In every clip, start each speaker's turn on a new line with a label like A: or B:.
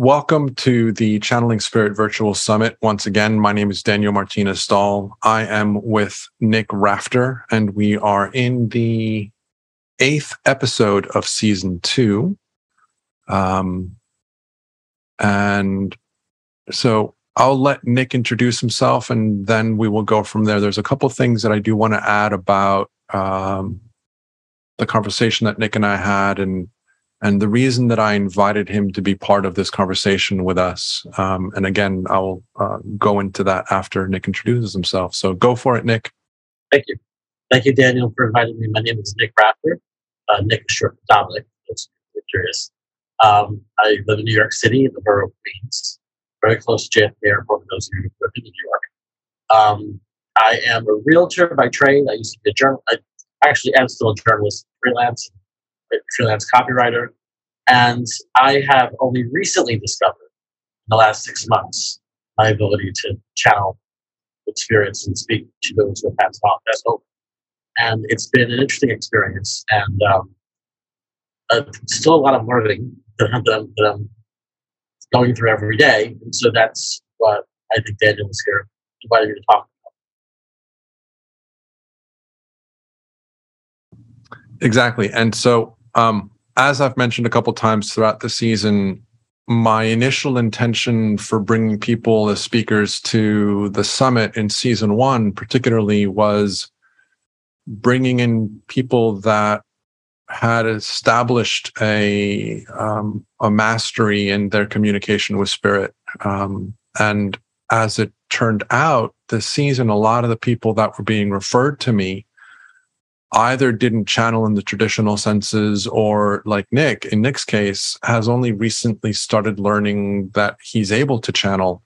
A: welcome to the Channeling Spirit Virtual Summit. Once again, my name is Daniel Martinez Stahl. I am with Nick Rafter, and we are in the eighth episode of season two. Um, and so I'll let Nick introduce himself and then we will go from there. There's a couple things that I do want to add about um, the conversation that Nick and I had and and the reason that I invited him to be part of this conversation with us. Um, and again, I'll uh, go into that after Nick introduces himself. So go for it, Nick.
B: Thank you. Thank you, Daniel, for inviting me. My name is Nick Rafter. Uh, Nick is short for Dominic, if you're curious. Um, I live in New York City in the borough of Queens very close to JFK Airport those of you who live in New York. Um, I am a realtor by trade. I used to be a journalist. I actually am still a journalist, freelance, freelance copywriter, and I have only recently discovered in the last six months my ability to channel experience and speak to those who have passed on, passed over. And it's been an interesting experience, and um, uh, still a lot of learning that I'm, that I'm going through every day. And so that's what I think Daniel was here invited me to talk
A: about. Exactly. And so, um, as I've mentioned a couple times throughout the season, my initial intention for bringing people as speakers to the summit in season one, particularly, was bringing in people that had established a um, a mastery in their communication with spirit, um, and as it turned out, this season, a lot of the people that were being referred to me either didn't channel in the traditional senses, or like Nick, in Nick's case, has only recently started learning that he's able to channel.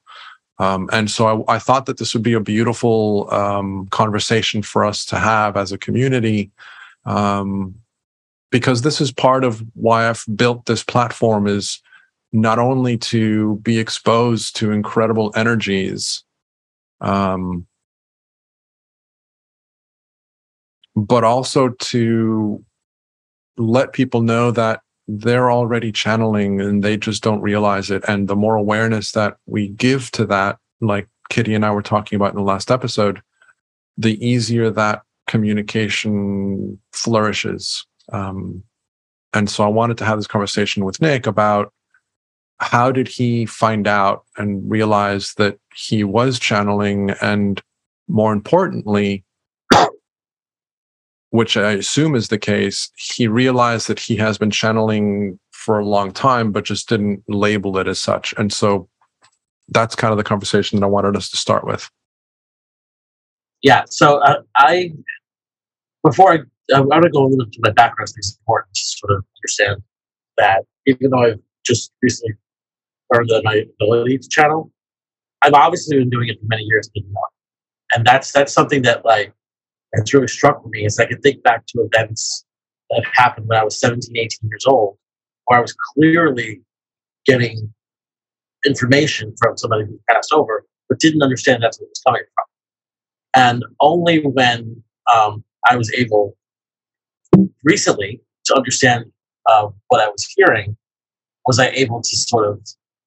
A: Um, and so I, I, thought that this would be a beautiful um, conversation for us to have as a community um, because this is part of why I've built this platform is not only to be exposed to incredible energies, um, but also to let people know that they're already channeling and they just don't realize it. And the more awareness that we give to that, like Kitty and I were talking about in the last episode, the easier that communication flourishes. Um, and so I wanted to have this conversation with Nick about how did he find out and realize that he was channeling and more importantly which i assume is the case he realized that he has been channeling for a long time but just didn't label it as such and so that's kind of the conversation that i wanted us to start with
B: yeah so uh, i before i I want to go a little into my background. It's important to sort of understand that even though I've just recently learned that my ability to channel, I've obviously been doing it for many years, and that's that's something that like that's really struck me. Is I can think back to events that happened when I was 17, 18 years old, where I was clearly getting information from somebody who passed over, but didn't understand that's where it was coming from. And only when um, I was able recently to understand uh, what I was hearing, was I able to sort of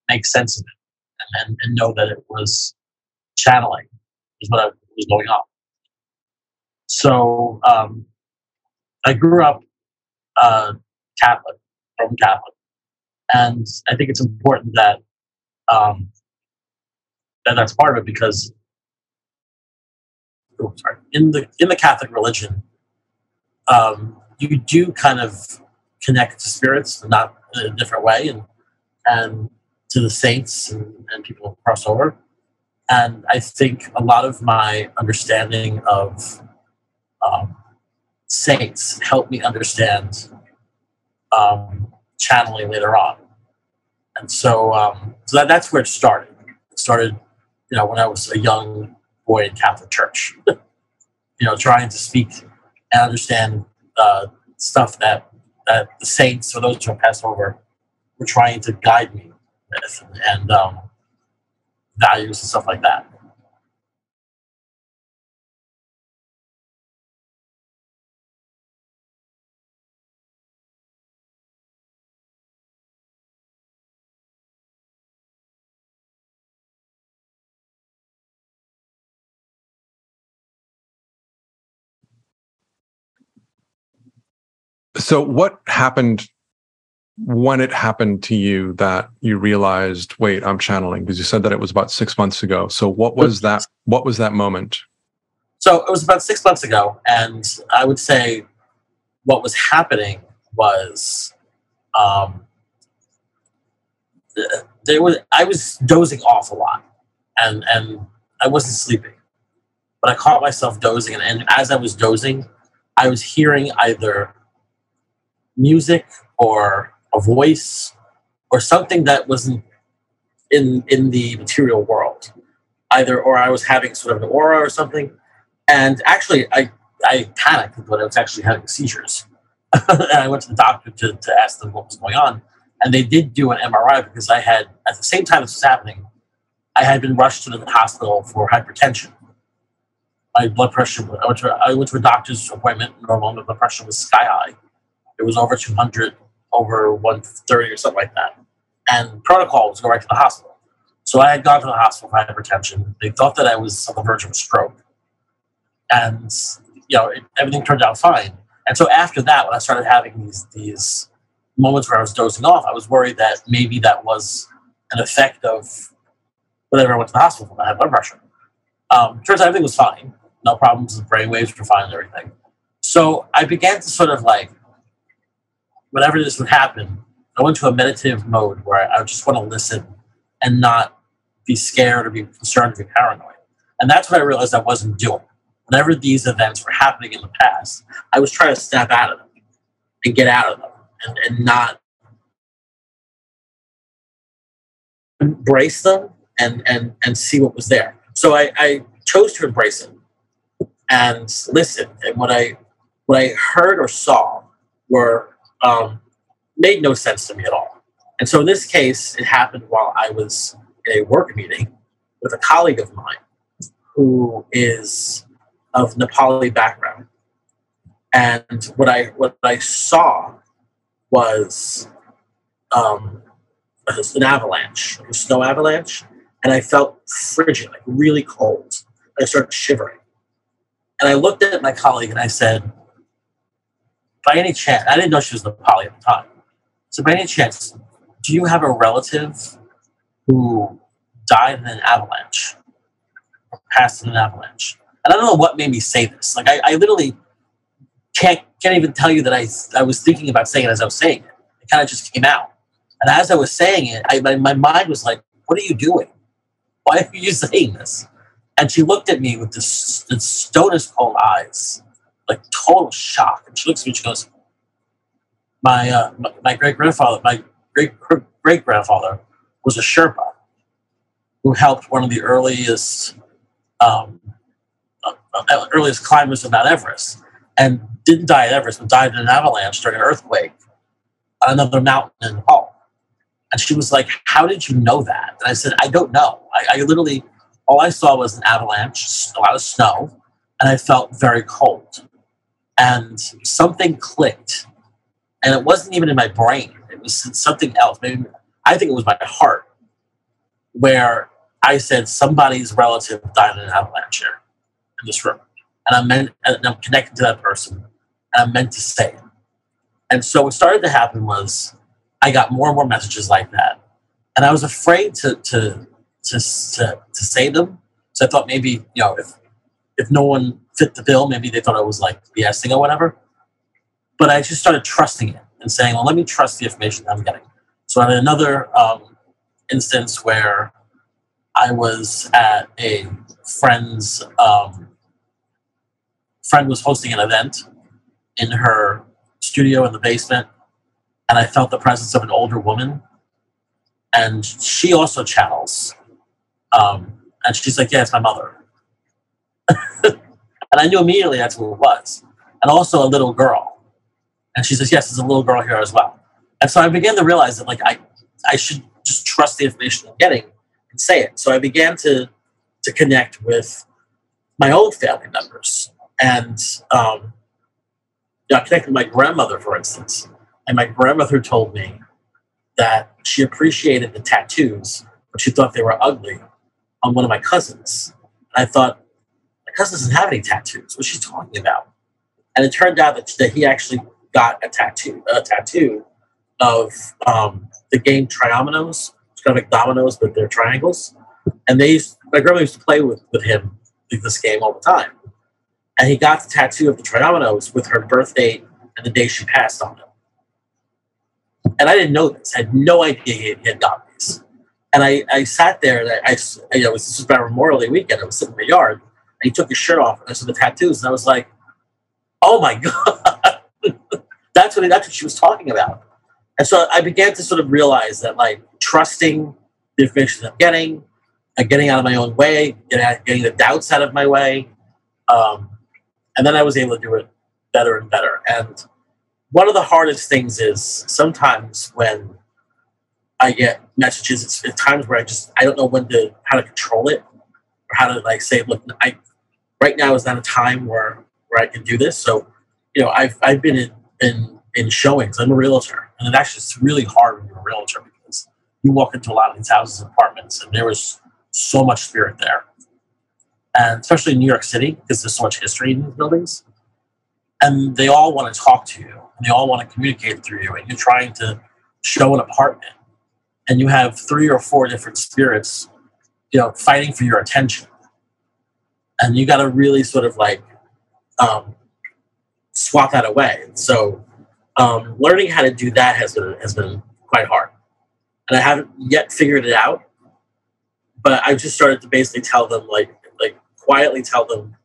B: make sense of it and, and know that it was channeling is what I, was going on. So um, I grew up uh, Catholic, Roman Catholic, and I think it's important that um, that that's part of it because oh, sorry, in the in the Catholic religion, um, you do kind of connect to spirits, not in a different way, and and to the saints and, and people cross over. And I think a lot of my understanding of um, saints helped me understand um, channeling later on. And so, um, so that, that's where it started. It started, you know, when I was a young boy in Catholic church, you know, trying to speak and understand uh, stuff that that the saints or those who passed over were trying to guide me with, and um, values and stuff like that.
A: So what happened when it happened to you that you realized wait i'm channeling? Because you said that it was about six months ago. So what was that what was that moment?
B: So it was about six months ago and i would say what was happening was um, there was i was dozing off a lot and and i wasn't sleeping. But i caught myself dozing and, and as i was dozing i was hearing either music or a voice or something that wasn't in in the material world. Either or i was having sort of an aura or something. And actually i i panicked when i was actually having seizures. And i went to the doctor to, to ask them what was going on. And they did do an mri because i had at the same time this was happening i had been rushed to the hospital for hypertension. My blood pressure i went to, I went to a doctor's appointment normal my blood pressure was sky high it was over 200 over 130 or something like that. And protocol was to go right to the hospital. So I had gone to the hospital for hypertension. They thought that I was on the verge of a stroke. And, you know, it, everything turned out fine. And so after that, when I started having these, these moments where I was dozing off, I was worried that maybe that was an effect of whatever I went to the hospital for. I had blood pressure. Um, turns out everything was fine. No problems with brain waves were fine and everything. So I began to sort of like whenever this would happen, I went to a meditative mode where I just want to listen and not be scared or be concerned or be paranoid. And that's what I realized I wasn't doing. Whenever these events were happening in the past, I was trying to snap out of them and get out of them and, and not embrace them and, and, and see what was there. So I, I chose to embrace it and listen. And what I what I heard or saw were um, made no sense to me at all. And so in this case, it happened while I was in a work meeting with a colleague of mine who is of Nepali background. And what I what I saw was um, an avalanche, a snow avalanche, and I felt frigid, like really cold. I started shivering. And I looked at my colleague and I said, by any chance, I didn't know she was the Nepali at the time. So by any chance, do you have a relative who died in an avalanche, or passed in an avalanche? And I don't know what made me say this. Like I, I literally can't can't even tell you that I I was thinking about saying it as I was saying it. It kind of just came out. And as I was saying it, I, my, my mind was like, "What are you doing? Why are you saying this?" And she looked at me with this, this stone cold eyes like total shock. And she looks at me and she goes, my, uh, my, my great grandfather, my great great grandfather was a Sherpa who helped one of the earliest um, uh, uh, earliest climbers of Mount Everest, and didn't die at Everest, but died in an avalanche during an earthquake on another mountain in Nepal. And she was like, "How did you know that?" And I said, "I don't know. I, I literally all I saw was an avalanche, a lot of snow, and I felt very cold and something clicked and it wasn't even in my brain. It was something else. Maybe i think it was my heart where i said somebody's relative died in an avalanche here in this room. And i meant and i'm connected to that person and I'm meant to say it. And so what started to happen was i got more and more messages like that. And i was afraid to to to, to, to say them. So i thought maybe you know if if no one fit the bill. Maybe they thought I was like BSing or whatever. But I just started trusting it and saying, well, let me trust the information I'm getting. So I had another um, instance where I was at a friend's um, friend was hosting an event in her studio in the basement, and I felt the presence of an older woman, and she also channels, um, and she's like, "Yeah, it's my mother." And I knew immediately that's who it was. And also a little girl. And she says, Yes, there's a little girl here as well. And so I began to realize that like I I should just trust the information I'm getting and say it. So I began to to connect with my own family members. And um, I connected with my grandmother, for instance. And my grandmother told me that she appreciated the tattoos, but she thought they were ugly on one of my cousins. And I thought, cousin doesn't have any tattoos. What's she talking about? And it turned out that, that he actually got a tattoo, a tattoo of um, the game Triominoes. It's kind of like dominoes, but they're triangles. And they, used, my grandma used to play with with him this game all the time. And he got the tattoo of the Triominoes with her birth date and the day she passed on it. And I didn't know this. I had no idea he had, he had got these. And I, I sat there and I, I you know, this was about Memorial Day weekend. I was sitting in my yard he took his shirt off and saw the tattoos. And I was like, oh my God. that's what that's what she was talking about. And so I began to sort of realize that like trusting the information I'm getting, uh, getting out of my own way, getting, the doubts out of my way. Um, and then I was able to do it better and better. And one of the hardest things is sometimes when I get messages, it's, it's times where I just I don't know when to how to control it or how to like say, look, I right now is not a time where where I can do this. So, you know, I've I've been in in, in showings. I'm a realtor, and that's just really hard when you're a realtor because you walk into a lot of these houses and apartments, and there was so much spirit there, and especially in New York City because there's so much history in these buildings, and they all want to talk to you, and they all want to communicate through you, and you're trying to show an apartment, and you have three or four different spirits, you know, fighting for your attention, and you got to really sort of like um, swap that away. So um, learning how to do that has been has been quite hard, and I haven't yet figured it out. But I've just started to basically tell them like like quietly tell them,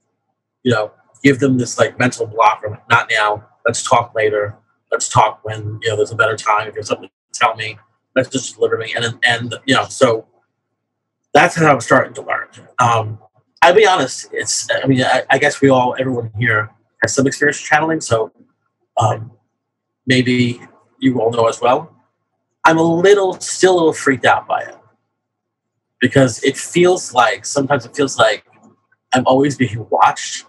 B: you know, give them this like mental block of not now. Let's talk later. Let's talk when you know there's a better time. If there's something to tell me, let's just deliver me. And and you know so that's how I'm starting to learn. Um, I'll be honest. It's I mean I, I guess we all everyone here has some experience channeling, so um, maybe you all know as well. I'm a little, still a little freaked out by it because it feels like sometimes it feels like I'm always being watched.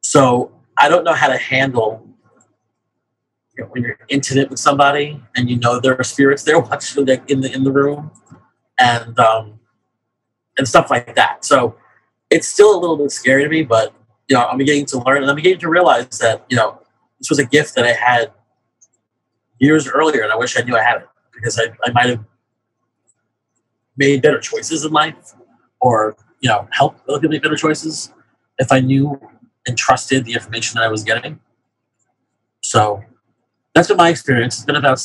B: So I don't know how to handle you know, when you're intimate with somebody and you know there are spirits there watching in the in the room, and um, and stuff like that. So it's still a little bit scary to me, but you know, I'm beginning to learn and I'm beginning to realize that, you know, this was a gift that I had years earlier and I wish I knew I had it because I, I might have made better choices in life or, you know, helped other people make better choices if I knew and trusted the information that I was getting. So that's been my experience. It's been about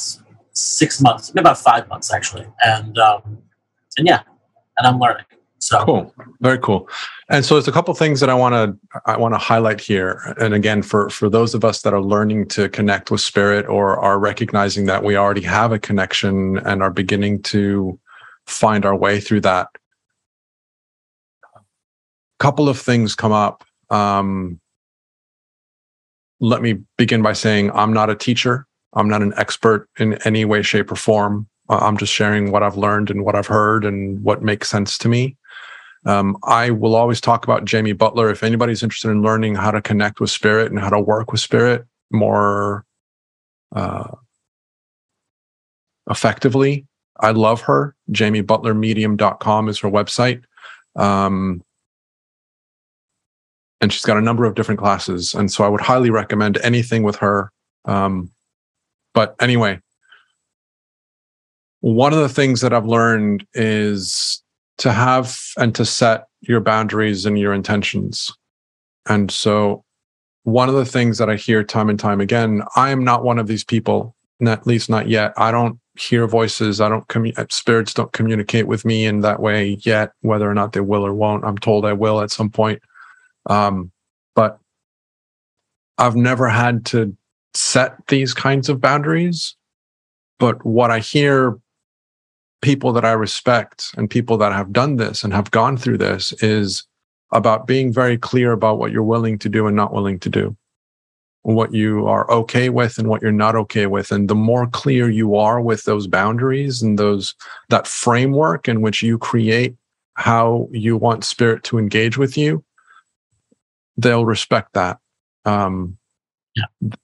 B: six months, been about five months actually. And, um, and yeah, and I'm learning. So
A: cool, very cool. And so there's a couple things that I want to I want to highlight here. And again, for for those of us that are learning to connect with spirit or are recognizing that we already have a connection and are beginning to find our way through that. A couple of things come up. Um, let me begin by saying I'm not a teacher. I'm not an expert in any way, shape, or form. I'm just sharing what I've learned and what I've heard and what makes sense to me. Um, I will always talk about Jamie Butler. If anybody's interested in learning how to connect with spirit and how to work with spirit more uh, effectively, I love her. JamieButlerMedium.com is her website. Um, and she's got a number of different classes. And so I would highly recommend anything with her. Um, but anyway, one of the things that I've learned is to have and to set your boundaries and your intentions. And so, one of the things that I hear time and time again, I am not one of these people, at least not yet. I don't hear voices. I don't commu- uh, spirits don't communicate with me in that way yet. Whether or not they will or won't, I'm told I will at some point. Um, but I've never had to set these kinds of boundaries. But what I hear people that I respect and people that have done this and have gone through this is about being very clear about what you're willing to do and not willing to do, what you are okay with and what you're not okay with. And the more clear you are with those boundaries and those, that framework in which you create how you want spirit to engage with you, they'll respect that. Um.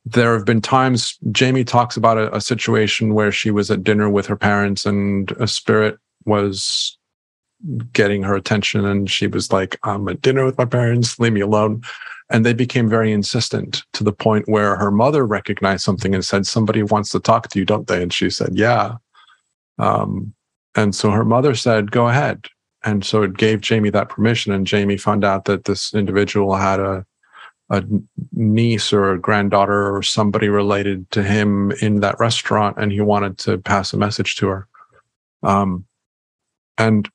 A: There have been times Jamie talks about a, a, situation where she was at dinner with her parents and a spirit was getting her attention and she was like i'm at dinner with my parents leave me alone. And they became very insistent to the point where her mother recognized something and said somebody wants to talk to you don't they? And she said yeah. Um, and so her mother said go ahead. And so it gave jamie that permission and jamie found out that this individual had a a niece or a granddaughter or somebody related to him in that restaurant and he wanted to pass a message to her. Um, and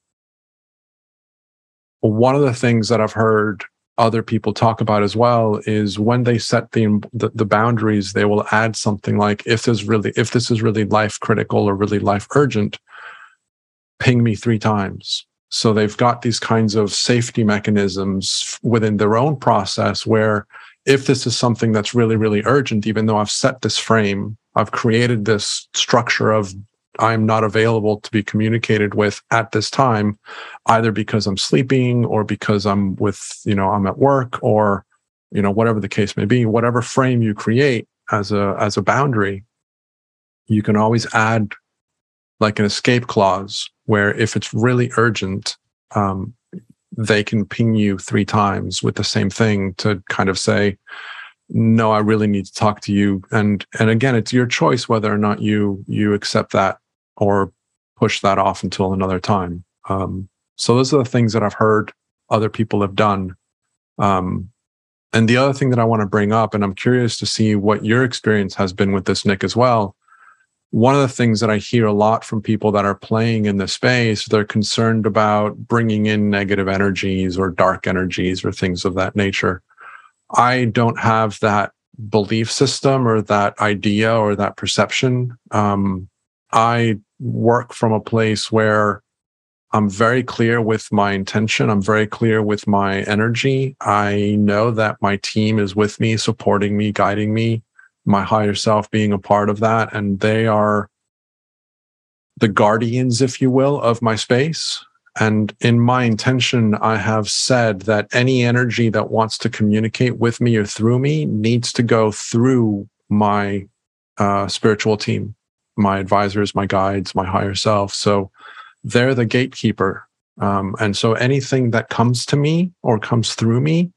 A: one of the things that i've heard other people talk about as well is when they set the, the, the boundaries they will add something like if there's really if this is really life critical or really life urgent ping me three times so they've got these kinds of safety mechanisms within their own process where if this is something that's really, really urgent, even though I've set this frame, I've created this structure of I'm not available to be communicated with at this time, either because I'm sleeping or because I'm with, you know, I'm at work or, you know, whatever the case may be, whatever frame you create as a as a boundary, you can always add like an escape clause where if it's really urgent, um, they can ping you three times with the same thing to kind of say, no, I really need to talk to you. And and again, it's your choice whether or not you you accept that or push that off until another time. Um, so those are the things that I've heard other people have done. Um, and the other thing that I want to bring up, and I'm curious to see what your experience has been with this, Nick, as well, one of the things that I hear a lot from people that are playing in the space, they're concerned about bringing in negative energies or dark energies or things of that nature. I don't have that belief system or that idea or that perception. Um, I work from a place where I'm very clear with my intention. I'm very clear with my energy. I know that my team is with me, supporting me, guiding me my higher self being a part of that. And they are the guardians, if you will, of my space. And in my intention, I have said that any energy that wants to communicate with me or through me needs to go through my uh, spiritual team, my advisors, my guides, my higher self. So they're the gatekeeper. Um, and so anything that comes to me or comes through me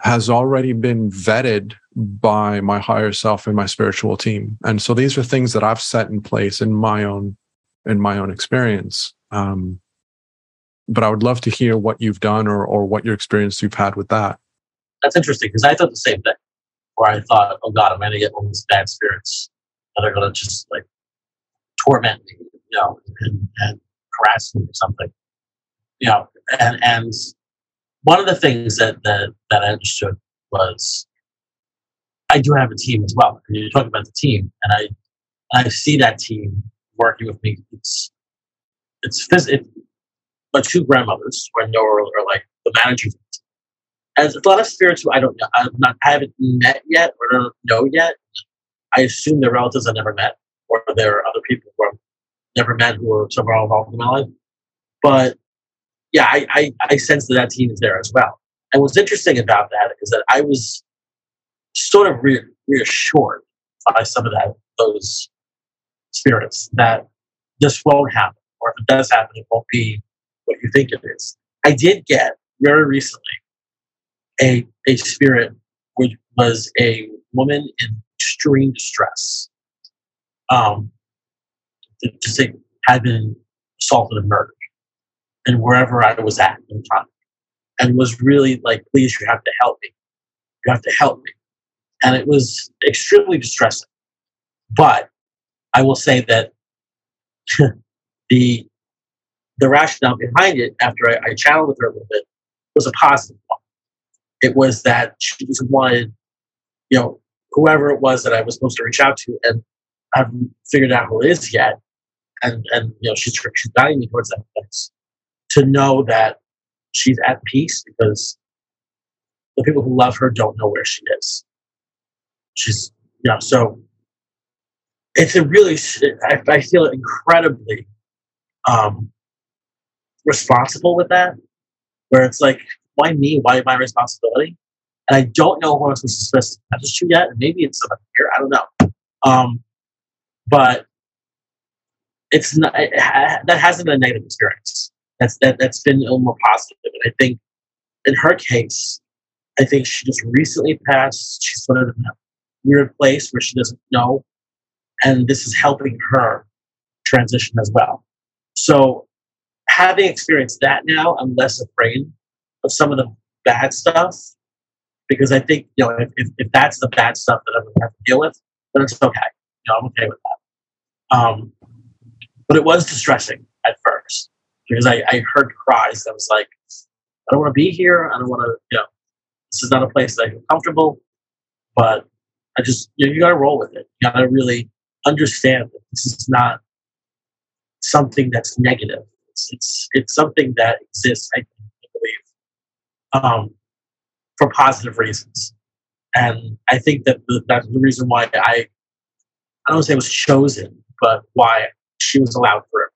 A: has already been vetted by my higher self and my spiritual team. And so these are things that I've set in place in my own in my own experience. Um, but I would love to hear what you've done or or what your experience you've had with that.
B: That's interesting because I thought the same thing. Where I thought, oh God, I'm going to get all these bad spirits that are going to just like torment me, you know, and, and harass me or something, you know. And and one of the things that that that I understood was I do have a team as well. You're talking about the team, and I I see that team working with me. It's it's it, my two grandmothers who I know are, are like the managers. As a lot of spirits who I don't know, I'm not, I haven't met yet or don't know yet. I assume they're relatives I never met, or there are other people who I've never met who are somehow involved in my life. But yeah, I, I, I sense that that team is there as well. And what's interesting about that is that I was sort of re- reassured by some of that those spirits that this won't happen, or if it does happen, it won't be what you think it is. I did get very recently a a spirit which was a woman in extreme distress. Um, to say had been assaulted and murdered, and wherever I was at in time, and was really like, "Please, you have to help me. You have to help me." And it was extremely distressing. But I will say that the the rationale behind it, after I, I chatted with her a little bit, was a positive one. It was that she just wanted, you know, whoever it was that I was supposed to reach out to, and I haven't figured out who it is yet, and and you know, she's she's guiding me towards that place to know that she's at peace because the people who love her don't know where she is she's yeah. so it's a really I, I feel incredibly um, responsible with that where it's like why me why my responsibility and I don't know who I'm supposed to message to yet and maybe it's someone here I don't know um, but it's not it, that hasn't been a negative experience That's that that's been a little more positive. And I think in her case, I think she just recently passed. She's sort of weird place where she doesn't know. And this is helping her transition as well. So having experienced that now, I'm less afraid of some of the bad stuff because I think, you know, if, if, if that's the bad stuff that I'm going to have to deal with, then it's okay. You know, I'm okay with that. Um, but it was distressing at first because I, I heard cries. I was like, I don't want to be here. I don't want to, you know, this is not a place that I feel comfortable. But I just, you, know, you got to roll with it. You got to really understand that this is not something that's negative. It's, it's, it's something that exists, I, believe, um, for positive reasons. And I think that the, that's the reason why I, I don't say it was chosen, but why she was allowed through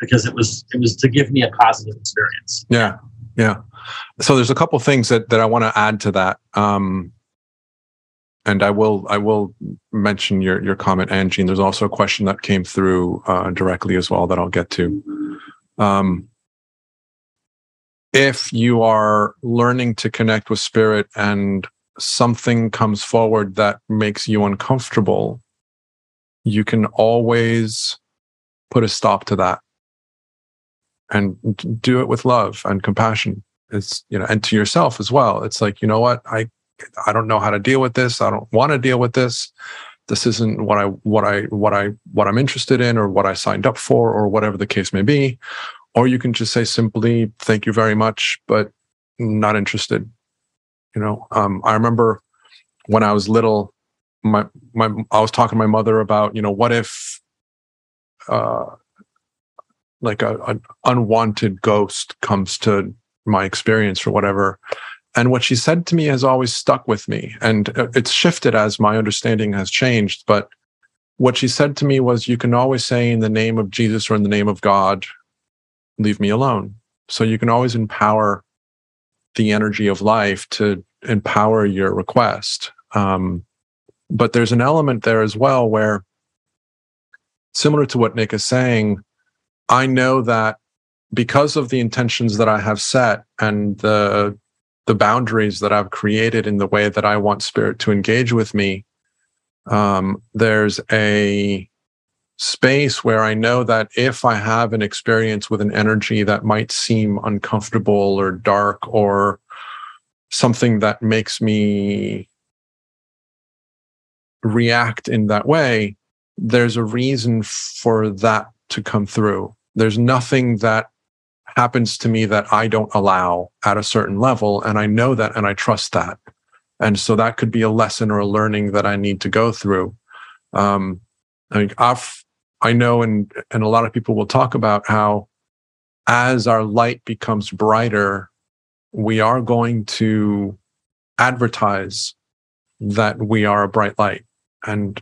B: because it was it was to give me a positive experience.
A: Yeah, yeah. So there's a couple things that that I want to add to that. Um, and I will I will mention your your comment, Angie. There's also a question that came through uh, directly as well that I'll get to. Um, if you are learning to connect with spirit and something comes forward that makes you uncomfortable, you can always put a stop to that and do it with love and compassion it's you know and to yourself as well it's like you know what i i don't know how to deal with this. I don't want to deal with this. This isn't what i what i what i what i'm interested in or what i signed up for or whatever the case may be. Or you can just say simply thank you very much but not interested. You know um, i remember when i was little my my i was talking to my mother about you know what if uh like a, an unwanted ghost comes to my experience or whatever. And what she said to me has always stuck with me. And uh, it's shifted as my understanding has changed. But what she said to me was, you can always say in the name of Jesus or in the name of God, leave me alone. So you can always empower the energy of life to empower your request. Um, but there's an element there as well where, similar to what Nick is saying, I know that because of the intentions that I have set and the the boundaries that I've created in the way that I want spirit to engage with me, um, there's a space where I know that if I have an experience with an energy that might seem uncomfortable or dark or something that makes me react in that way, there's a reason for that to come through. There's nothing that happens to me that I don't allow at a certain level. And I know that and I trust that. And so that could be a lesson or a learning that I need to go through. Um, I mean, I've, I know, and, and a lot of people will talk about how as our light becomes brighter, we are going to advertise that we are a bright light and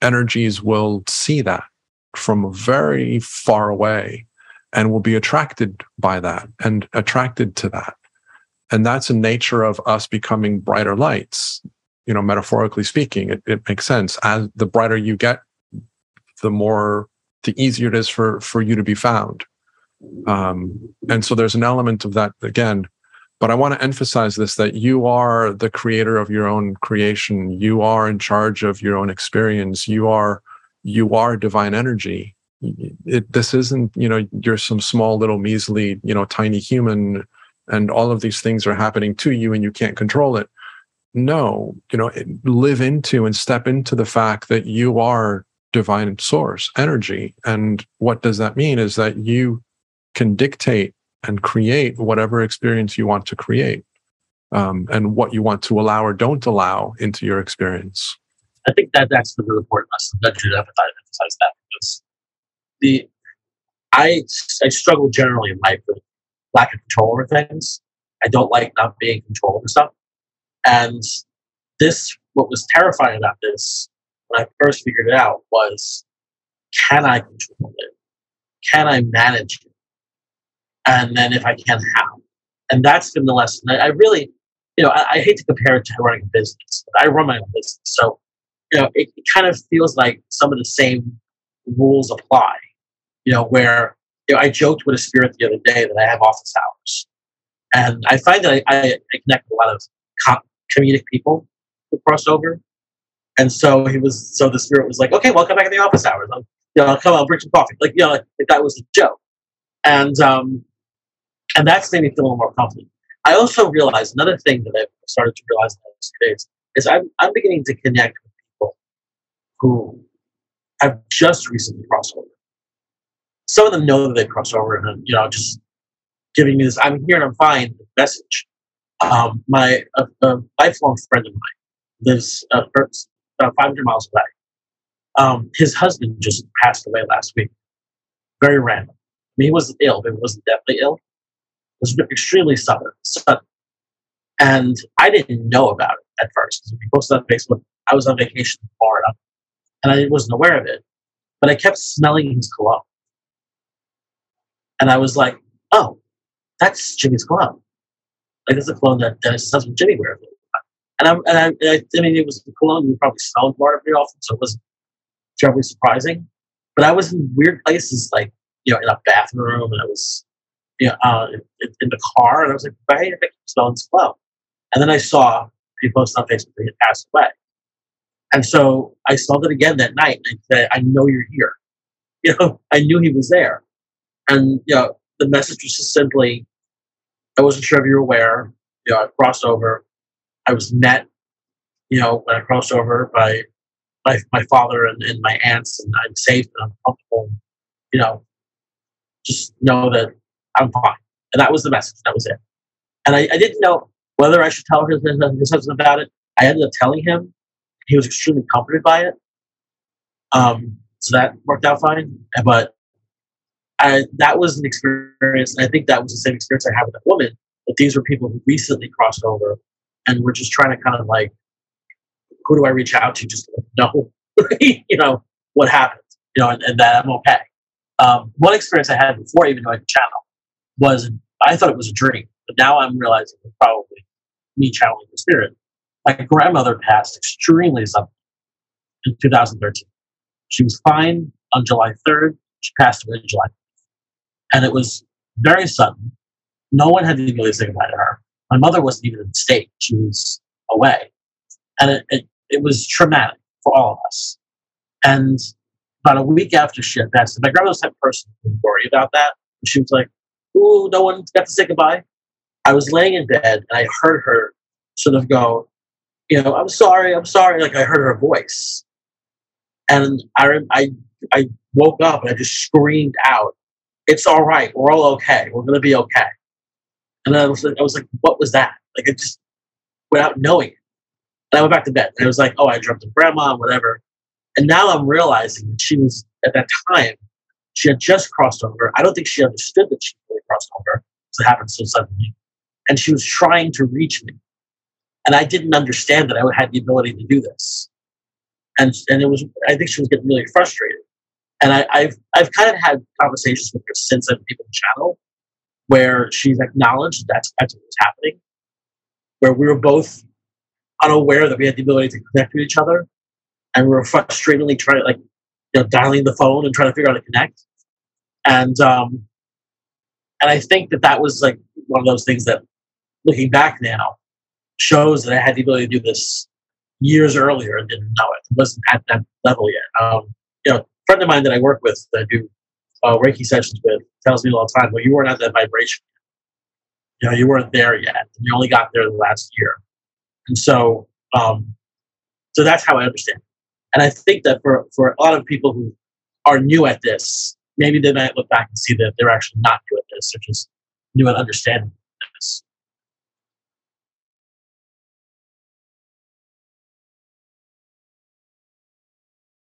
A: energies will see that from very far away and will be attracted by that and attracted to that. And that's a nature of us becoming brighter lights. You know, metaphorically speaking, it, it makes sense. As the brighter you get, the more, the easier it is for, for you to be found. Um, and so there's an element of that again. But I want to emphasize this that you are the creator of your own creation. You are in charge of your own experience. You are you are divine energy. It, this isn't, you know, you're some small little measly, you know, tiny human and all of these things are happening to you and you can't control it. No, you know, live into and step into the fact that you are divine source energy. And what does that mean is that you can dictate and create whatever experience you want to create um, and what you want to allow or don't allow into your experience.
B: I think that that's the really important lesson that you emphasize that the I I struggle generally in life with lack of control over things. I don't like not being in control over stuff. And this, what was terrifying about this when I first figured it out was, can I control it? Can I manage it? And then if I can, how? And that's been the lesson. I, I really, you know, I, I, hate to compare it to running a business, but I run my own business. So you know, it, it kind of feels like some of the same rules apply. You know, where you know, I joked with a spirit the other day that I have office hours. And I find that I, I, connect with a lot of com- comedic people who cross over. And so he was, so the spirit was like, okay, well, come back in the office hours. I'll, you know, I'll come, I'll bring some coffee. Like, you know, like that was a joke. And, um, and that's made me feel a little more confident. I also realized another thing that I've started to realize in the last few days is I'm, I'm beginning to connect with people who have just recently crossed over. Some of them know that they crossed over and, you know, just giving me this, I'm here and I'm fine message. Um, my a, a lifelong friend of mine lives uh, about 500 miles away. Um, his husband just passed away last week. Very random. I mean, he wasn't ill, but he wasn't deathly ill. It was extremely sudden. sudden. And I didn't know about it at first. Because we posted on Facebook. I was on vacation in Florida, and I wasn't aware of it. But I kept smelling his cologne. And I was like, oh, that's Jimmy's cologne. Like, that's a cologne that Dennis' husband Jimmy wears. And I, and I, I, I mean, it was the cologne we probably smell in Florida pretty often, so it wasn't terribly surprising. But I was in weird places, like, you know, in a bathroom, and I was, you know, uh, in, in, the car, and I was like, why I keep smelling this cologne? And then I saw people post on Facebook that he had passed away. And so I smelled it again that night, and I said, I know you're here. You know, I knew he was there. And, know, the message was just simply, I wasn't sure if you were aware. You know, I crossed over. I was met, you know, when I crossed over by my, my father and, and my aunts, and I'm safe and I'm comfortable. You know, just know that I'm fine. And that was the message. That was it. And I, I didn't know whether I should tell his, his husband about it. I ended up telling him. He was extremely comforted by it. Um, so that worked out fine. But I, that was an experience. And I think that was the same experience I had with that woman. But these were people who recently crossed over and were just trying to kind of like, who do I reach out to just know, you know, what happened, you know, and, and that I'm okay. Um, one experience I had before I even knowing the channel was I thought it was a dream, but now I'm realizing it's probably me channeling the spirit. My grandmother passed extremely suddenly in 2013. She was fine on July 3rd. She passed away July and it was very sudden. No one had to really say goodbye to her. My mother wasn't even in the state; she was away, and it, it, it was traumatic for all of us. And about a week after she had passed, my grandmother was the type person who worry about that. She was like, "Ooh, no one got to say goodbye." I was laying in bed and I heard her sort of go, "You know, I'm sorry, I'm sorry." Like I heard her voice, and I I I woke up and I just screamed out, it's all right. We're all okay. We're going to be okay. And I was, I was like, what was that? Like, it just, without knowing it. And I went back to bed. And I was like, oh, I dreamt of grandma, whatever. And now I'm realizing that she was, at that time, she had just crossed over. I don't think she understood that she really crossed over because it happened so suddenly. And she was trying to reach me. And I didn't understand that I had the ability to do this. And, and it was, I think she was getting really frustrated. And I, have I've kind of had conversations with her since I've been on the channel where she's acknowledged that's, that's what was happening, where we were both unaware that we had the ability to connect with each other. And we were frustratingly trying to like, you know, dialing the phone and trying to figure out how to connect. And, um, and I think that that was like one of those things that looking back now shows that I had the ability to do this years earlier and didn't know it. It wasn't at that level yet. Um, you know, friend of mine that I work with that I do uh, Reiki sessions with tells me all the time, well, you weren't at that vibration. You know, you weren't there yet. You only got there the last year. And so, um, so that's how I understand. And I think that for, for a lot of people who are new at this, maybe they might look back and see that they're actually not new at this. They're just new at understanding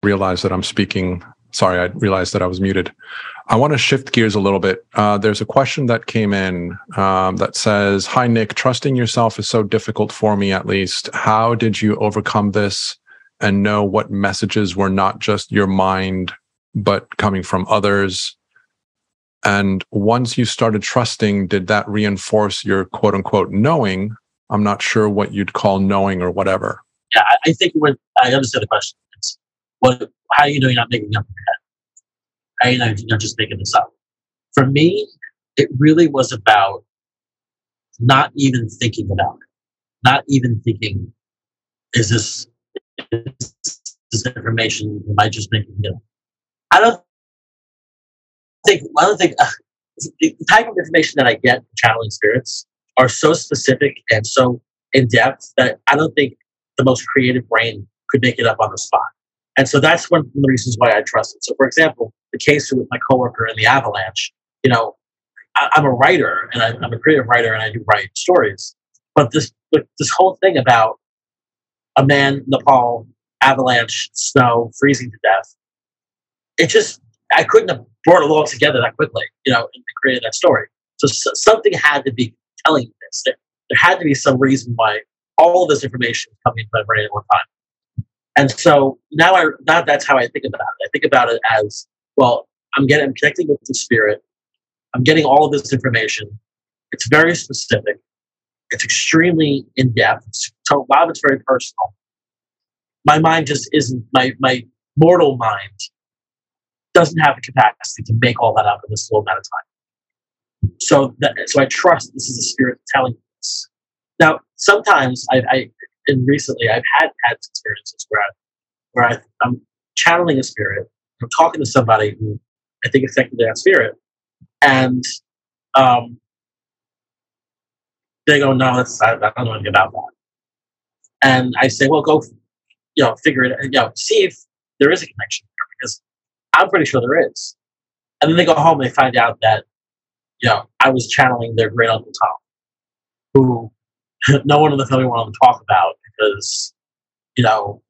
A: realize that I'm speaking. Sorry, I realized that I was muted. I want to shift gears a little bit. Uh, there's a question that came in um, that says, Hi, Nick, trusting yourself is so difficult for me, at least. How did you overcome this and know what messages were not just your mind, but coming from others? And once you started trusting, did that reinforce your quote unquote knowing? I'm not sure what you'd call knowing or whatever.
B: Yeah, I think when I understand the question. What? How you know you're not making up your head? How you know you're just making this up? for me, it really was about not even thinking about it, not even thinking, is this, is this information? Am I just making it? up? I don't think, I don't think, uh, the type of information that I get from channeling spirits are so specific and so in depth that I don't think the most creative brain could make it up on the spot. And so that's one of the reasons why I trust it. So, for example, the case with my coworker in the Avalanche, you know, I, am a writer and I, am a creative writer and I do write stories. But this this whole thing about a man, Nepal, avalanche, snow, freezing to death, it just I couldn't have brought it all together that quickly, you know, and created that story. So, so something had to be telling this. There, there had to be some reason why all of this information coming into my brain at one time. And so now I now that's how I think about it. I think about it as well, I'm getting I'm connecting with the spirit. I'm getting all of this information. It's very specific. It's extremely in depth. So a lot of it's very personal. My mind just isn't my my mortal mind doesn't have the capacity to make all that up in this little amount of time. So that, so I trust this is the spirit telling me this. Now, sometimes I, I and recently I've had had experiences where I, where I, I'm channeling a spirit, I'm talking to somebody who I think is to that spirit, and um, they go, "No, that's I, I don't know anything about that." And I say, "Well, go, you know, figure it, you know, see if there is a connection there, because I'm pretty sure there is." And then they go home and they find out that, you know, I was channeling their great uncle Tom, who no one in the family wanted to talk about because, you know,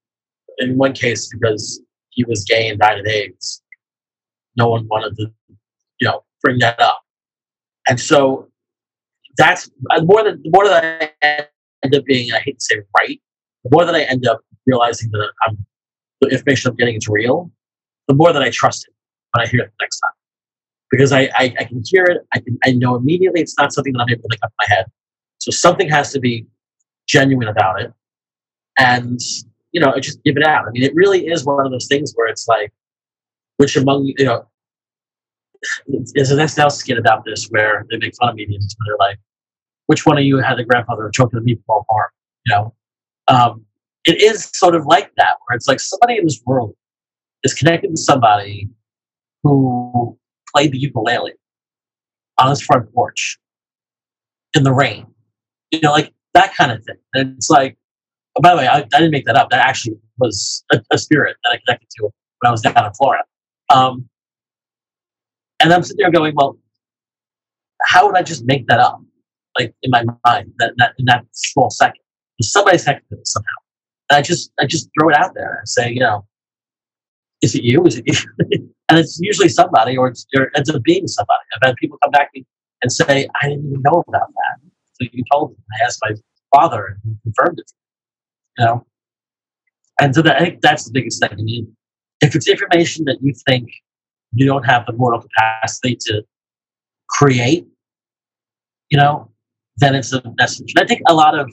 B: in one case because he was gay and died of AIDS. No one wanted to, you know, bring that up. And so that's more than more than I end up being, I hate to say right, the more that I end up realizing that I'm the information I'm getting is real, the more that I trust it when I hear it the next time. Because I, I, I can hear it, I can I know immediately it's not something that I'm able to make up my head. So something has to be genuine about it. And you know, just give it out. I mean, it really is one of those things where it's like, which among you know, there's an SNL skit about this where they make fun of mediums, where they're like, which one of you had the grandfather choked in a meatball farm? You know, um, it is sort of like that, where it's like somebody in this world is connected to somebody who played the ukulele on his front porch in the rain. You know, like that kind of thing. And it's like, Oh, by the way, I, I, didn't make that up. That actually was a, a, spirit that I connected to when I was down in Florida. Um, and I'm sitting there going, well, how would I just make that up? Like in my mind, that, that in that small second, somebody's connected to it somehow. And I just, I just throw it out there and say, you know, is it you? Is it you? and it's usually somebody, or, it's, it ends up being somebody. I've had people come back and say, I didn't even know about that. So you told me. I asked my father, and he confirmed it you know? And so that, I think that's the biggest thing. I mean, if it's information that you think you don't have the moral capacity to create, you know, then it's a message. And I think a lot of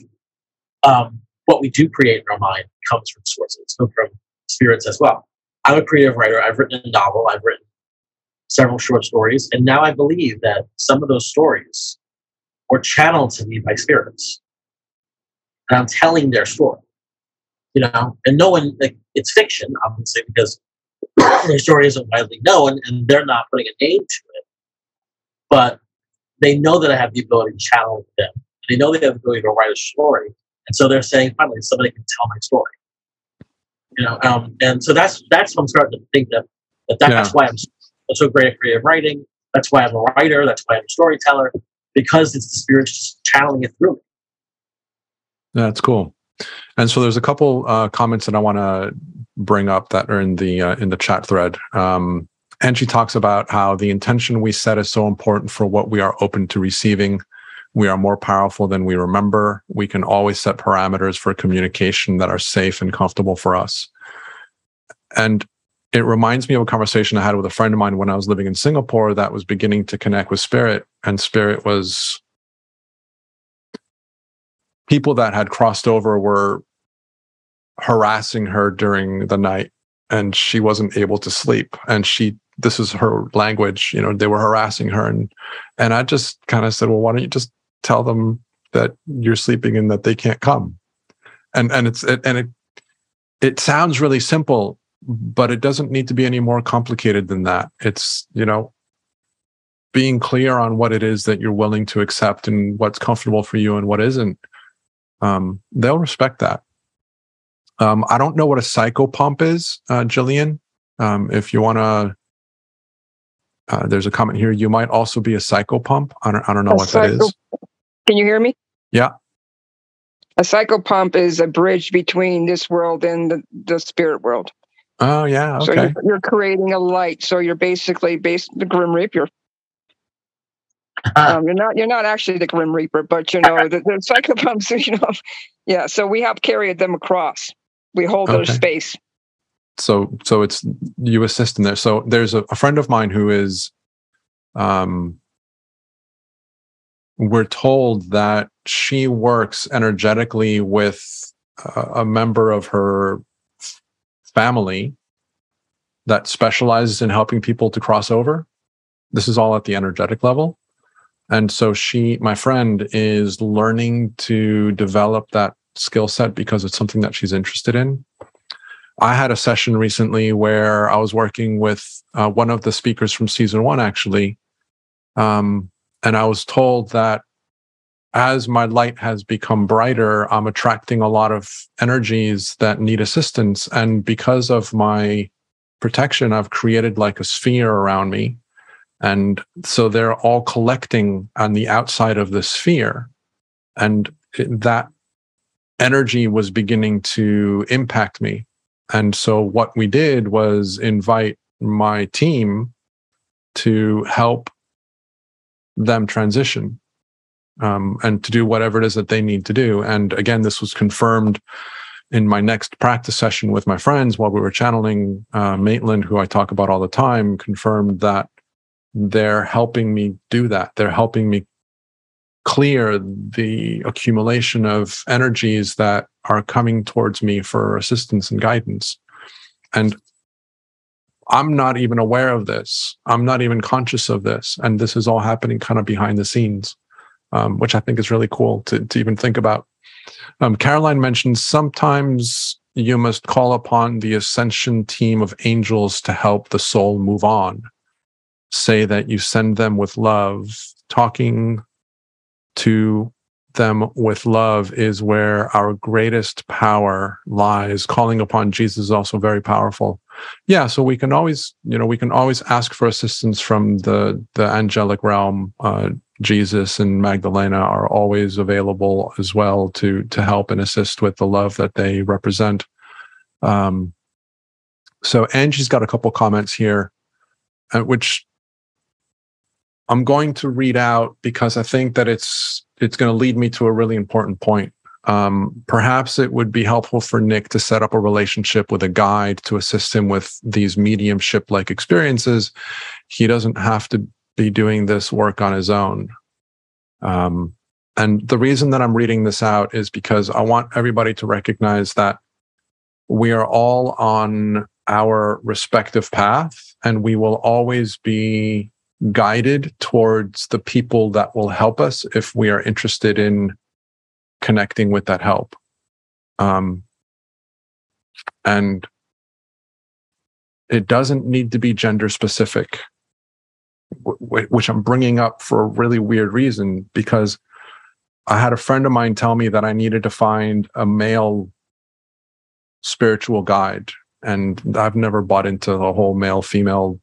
B: um, what we do create in our mind comes from sources, comes from spirits as well. I'm a creative writer. I've written a novel. I've written several short stories. And now I believe that some of those stories were channeled to me by spirits. And I'm telling their story you know, and no one like it's fiction, obviously, because their story isn't widely known and they're not putting a name to it. But they know that I have the ability to channel them. They know they have the ability to write a story. And so they're saying, finally, somebody can tell my story. You know, um, and so that's that's what I'm starting to think that, that that's yeah. why I'm so great at creative writing. That's why I'm a writer. That's why I'm a storyteller because it's the spirit just channeling it through me.
A: That's cool. And so there's a couple uh, comments that I want to bring up that are in the uh, in the chat thread. Um, and she talks about how the intention we set is so important for what we are open to receiving. We are more powerful than we remember. We can always set parameters for communication that are safe and comfortable for us. And it reminds me of a conversation I had with a friend of mine when I was living in Singapore that was beginning to connect with spirit. And spirit was people that had crossed over were harassing her during the night and she wasn't able to sleep and she this is her language. You know, they were harassing her, and and I just kind of said, well, why don't you just tell them that you're sleeping and that they can't come? And and it's it, and it it sounds really simple, but it doesn't need to be any more complicated than that. It's you know being clear on what it is that you're willing to accept and what's comfortable for you and what isn't. Um, they'll respect that. Um, I don't know what a psychopomp is, uh, Jillian. Um, if you want to, uh, there's a comment here. You might also be a psychopomp. I don't, I don't know a what psycho- that is.
C: Can you hear me?
A: Yeah.
C: A psychopomp is a bridge between this world and the, the spirit world.
A: Oh yeah. Okay.
C: So you're, you're creating a light. So you're basically based the Grim Reaper. Um, you're not you're not actually the Grim Reaper, but you know the, the psychopomps. You know, yeah. So we help carry them across. We hold okay. their space.
A: So so it's you assist in there. So there's a, a friend of mine who is, um, we're told that she works energetically with a, a member of her family that specializes in helping people to cross over. This is all at the energetic level. And so she, my friend, is learning to develop that skill set because it's something that she's interested in. I had a session recently where I was working with uh, one of the speakers from season one, actually. Um, and I was told that as my light has become brighter, I'm attracting a lot of energies that need assistance. And because of my protection, I've created like a sphere around me and so they're all collecting on the outside of the sphere. And that energy was beginning to impact me. And so what we did was invite my team to help them transition um, and to do whatever it is that they need to do. And again, this was confirmed in my next practice session with my friends while we were channeling uh, Maitland, who I talk about all the time, confirmed that they're helping me do that. They're helping me clear the accumulation of energies that are coming towards me for assistance and guidance. And I'm not even aware of this. I'm not even conscious of this. And this is all happening kind of behind the scenes, um, which I think is really cool to, to even think about. Um, Caroline mentioned sometimes you must call upon the ascension team of angels to help the soul move on say that you send them with love. Talking to them with love is where our greatest power lies. Calling upon Jesus is also very powerful. Yeah, so we can always, you know, we can always ask for assistance from the the angelic realm. Uh, Jesus and Magdalena are always available as well to to help and assist with the love that they represent. Um, so Angie's got a couple comments here, uh, which I'm going to read out because I think that it's it's going to lead me to a really important point. Um, perhaps it would be helpful for Nick to set up a relationship with a guide to assist him with these mediumship like experiences. He doesn't have to be doing this work on his own. Um, and the reason that I'm reading this out is because I want everybody to recognize that we are all on our respective path and we will always be guided towards the people that will help us if we are interested in connecting with that help. Um, and it doesn't need to be gender specific, which I'm bringing up for a really weird reason because I had a friend of mine tell me that I needed to find a male spiritual guide. And I've never bought into the whole male female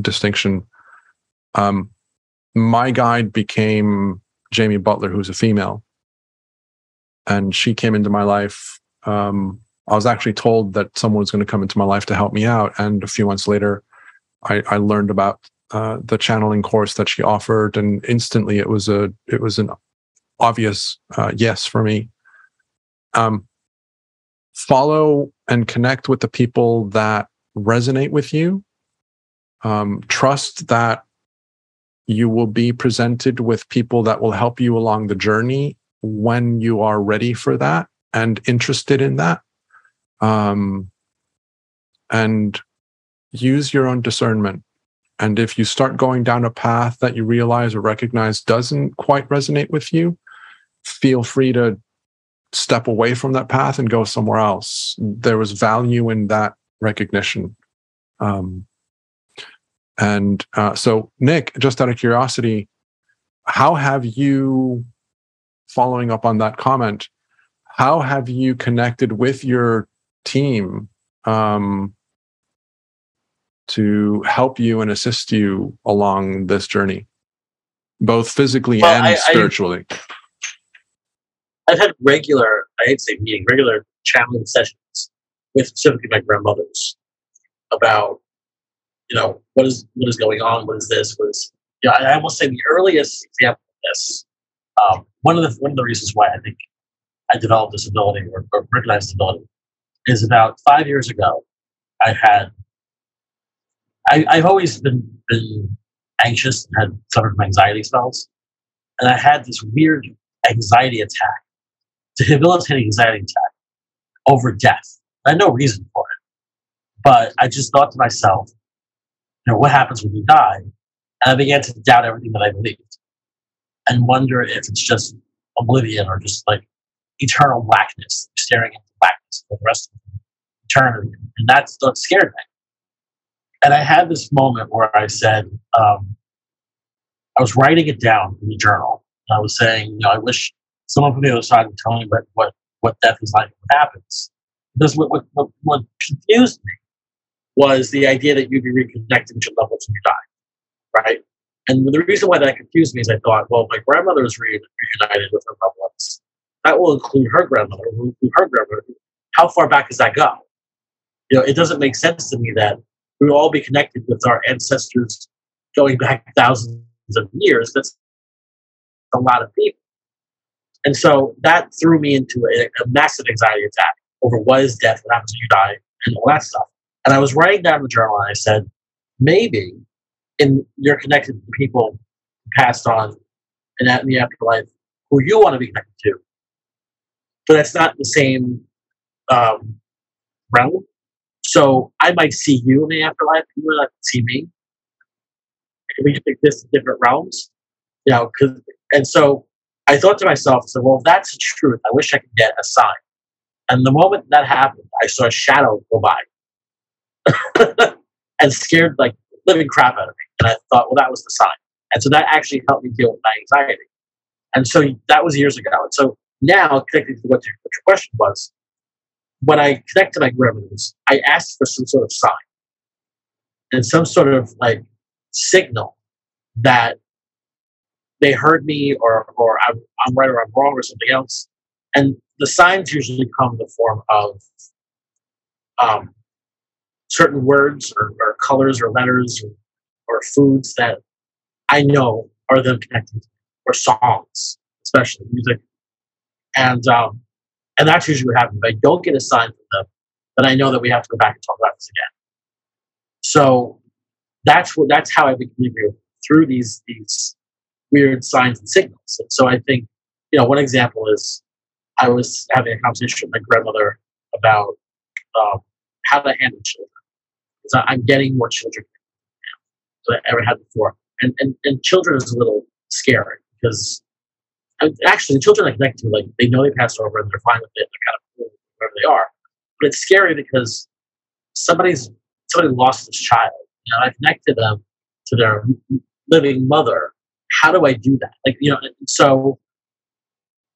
A: distinction um, my guide became Jamie Butler, who's a female, and she came into my life. Um, I was actually told that someone was going to come into my life to help me out, and a few months later, I, I learned about uh, the channeling course that she offered, and instantly it was a it was an obvious uh, yes for me. Um, follow and connect with the people that resonate with you. Um, trust that you will be presented with people that will help you along the journey when you are ready for that and interested in that. Um, and use your own discernment. And if you start going down a path that you realize or recognize doesn't quite resonate with you, feel free to step away from that path and go somewhere else. There was value in that recognition. Um, and uh, so, Nick, just out of curiosity, how have you, following up on that comment, how have you connected with your team um, to help you and assist you along this journey, both physically well, and I, spiritually? I,
B: I've had regular, I hate to say meeting, regular channeling sessions with specifically my grandmothers about, you know, what is what is going on, what is this, what is yeah, I almost say the earliest example of this. Um, one of the one of the reasons why I think I developed this ability or, or recognized ability is about five years ago. I had I, have always been been anxious and had suffered from anxiety spells, and I had this weird anxiety attack debilitating anxiety attack over death. I had no reason for it. But I just thought to myself, know, what happens when you die? And I began to doubt everything that I believed and wonder if it's just oblivion or just like eternal blackness, staring into blackness for the rest of eternity. And that's what scared me. And I had this moment where I said, um, I was writing it down in the journal. I was saying, you know, I wish someone from the other side would tell me what, what, what death is like, what happens. Because what, what, what, what confused me was the idea that you'd be reconnecting to when you die, right? And the reason why that confused me is I thought, well, my grandmother is reunited with her loved ones. That will include her grandmother, will include her grandmother. How far back does that go? You know, it doesn't make sense to me that we will all be connected with our ancestors going back thousands of years. That's a lot of people. And so that threw me into a, a massive anxiety attack over what is death, what happens when you die, and all that stuff. And I was writing down the journal and I said, maybe in you're connected to people passed on and in the afterlife who you want to be connected to. But that's not the same um, realm. So I might see you in the afterlife, you might not see me. We exist in different realms, you know. Cause, and so I thought to myself, so, well, if that's the truth, I wish I could get a sign. And the moment that happened, I saw a shadow go by and scared like living crap out of me. And I thought, well, that was the sign. And so that actually helped me deal with my anxiety. And so that was years ago. And so now, connecting to what your, what your question was, when I connect to my grandmothers, I ask for some sort of sign and some sort of like signal that they heard me or, or I'm, I'm right or I'm wrong or something else. And the signs usually come in the form of um, certain words or, or, colors or letters or, or, foods that I know are them connected or songs, especially music. And um, and that's usually what happens. If I don't get a sign from them, then I know that we have to go back and talk about this again. So that's what that's how I became through these these weird signs and signals. And so I think, you know, one example is I was having a conversation with my grandmother about um, how to handle children. So I'm getting more children than I ever had before. And, and, and children is a little scary because actually the children I connect to, like they know they passed over and they're fine with it. They're kind of cool wherever they are. But it's scary because somebody's somebody lost this child. You know, I connected them to their living mother how do I do that? Like, you know, so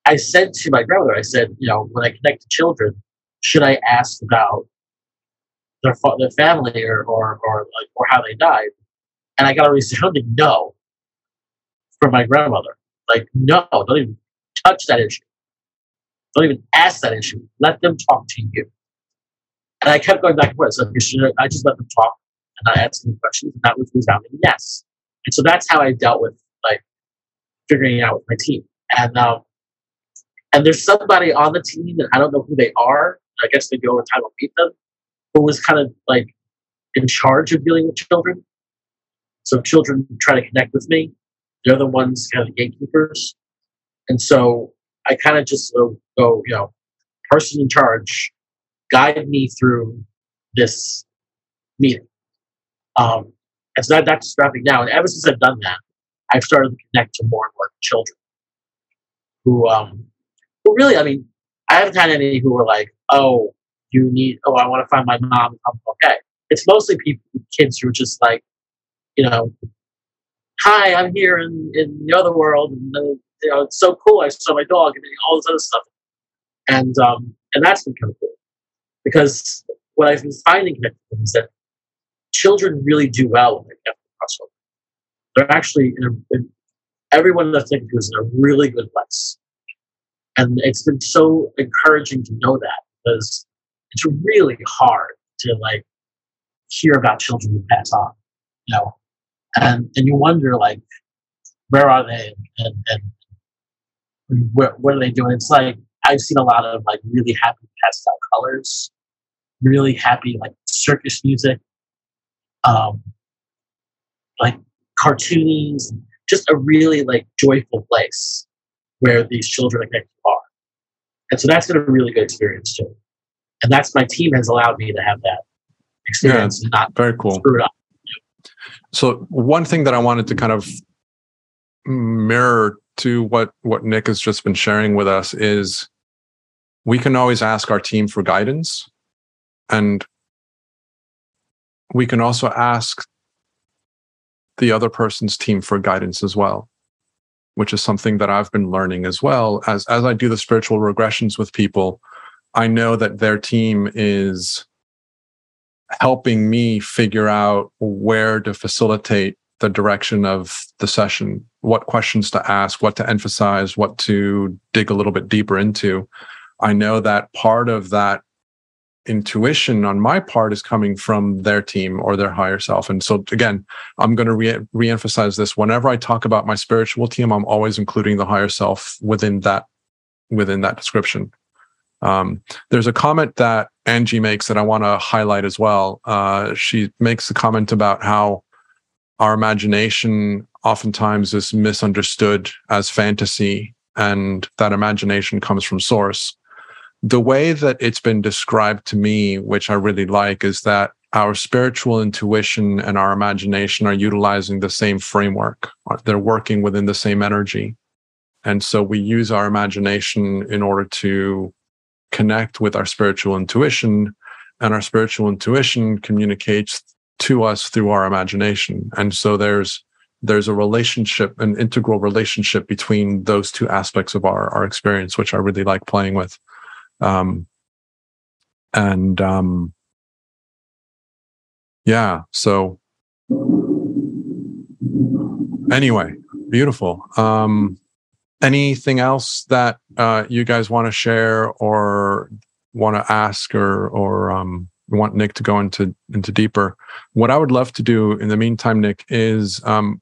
B: I said to my grandmother, I said, you know, when I connect to children, should I ask about their their family or or or like or how they died? And I got a resounding no from my grandmother. Like, no, don't even touch that issue. Don't even ask that issue. Let them talk to you. And I kept going back and forth. So I just let them talk and not ask any questions. And that was resounding yes. And so that's how I dealt with like figuring it out with my team. And um, and there's somebody on the team, and I don't know who they are. I guess maybe over time I'll meet them. Who was kind of like in charge of dealing with children. So children try to connect with me, they're the ones kind of gatekeepers. And so I kind of just go, go, you know, person in charge, guide me through this meeting. Um, And so that, that's happening now. And ever since I've done that, I've started to connect to more and more children who, um, who really, I mean, I haven't had any who were like, oh, you need, oh, I want to find my mom. I'm okay. It's mostly people, kids who are just like, you know, hi, I'm here in, in the other world. And, you know, it's so cool. I saw my dog and all this other stuff. And, um, and that's been kind of cool because what I've been finding is that children really do well when they get the crossover. They're actually in, a, in everyone that's thinking is in a really good place. And it's been so encouraging to know that because it's really hard to like hear about children who pass on, you know, and and you wonder like where are they and and what are they doing? It's like I've seen a lot of like really happy pastel colors, really happy like circus music, um, like cartoonies, just a really like joyful place where these children like are. And so that's been a really good experience too. And that's my team has allowed me to have that experience
A: yeah, not very cool. screw it up. So one thing that I wanted to kind of mirror to what what Nick has just been sharing with us is we can always ask our team for guidance and we can also ask the other person's team for guidance as well which is something that i've been learning as well as as i do the spiritual regressions with people i know that their team is helping me figure out where to facilitate the direction of the session what questions to ask what to emphasize what to dig a little bit deeper into I know that part of that intuition on my part is coming from their team or their higher self. And so again, I'm going to re- reemphasize this. Whenever I talk about my spiritual team, I'm always including the higher self within that within that description. Um, there's a comment that Angie makes that I want to highlight as well. Uh, she makes a comment about how our imagination oftentimes is misunderstood as fantasy, and that imagination comes from source the way that it's been described to me, which I really like, is that our spiritual intuition and our imagination are utilizing the same framework. They're working within the same energy. And so we use our imagination in order to connect with our spiritual intuition. And our spiritual intuition communicates to us through our imagination. And so there's there's a relationship, an integral relationship between those two aspects of our, our experience, which I really like playing with. Um, and um, yeah, so anyway, beautiful. Um, anything else that uh, you guys want to share or want to ask or or um, want Nick to go into into deeper? What I would love to do in the meantime, Nick, is um,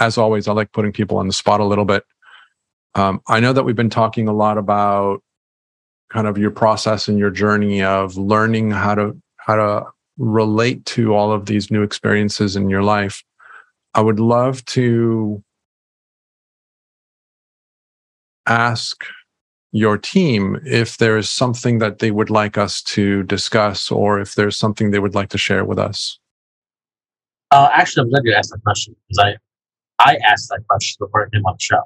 A: as always, I like putting people on the spot a little bit. Um, I know that we've been talking a lot about kind of your process and your journey of learning how to how to relate to all of these new experiences in your life i would love to ask your team if there's something that they would like us to discuss or if there's something they would like to share with us
B: uh, actually i'm glad you asked that question because i i asked that question before i came on the show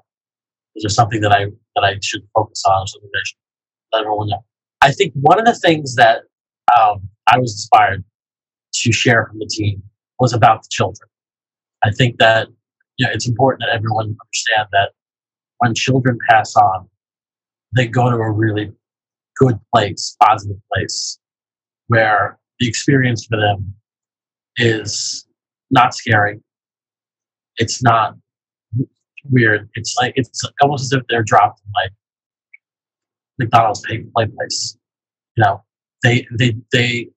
B: is there something that i that i should focus on or something that I should let everyone know. I think one of the things that um, I was inspired to share from the team was about the children. I think that you know, it's important that everyone understand that when children pass on, they go to a really good place, positive place, where the experience for them is not scary. It's not weird. It's like it's almost as if they're dropped in like McDonald's pay play place. You know, they they they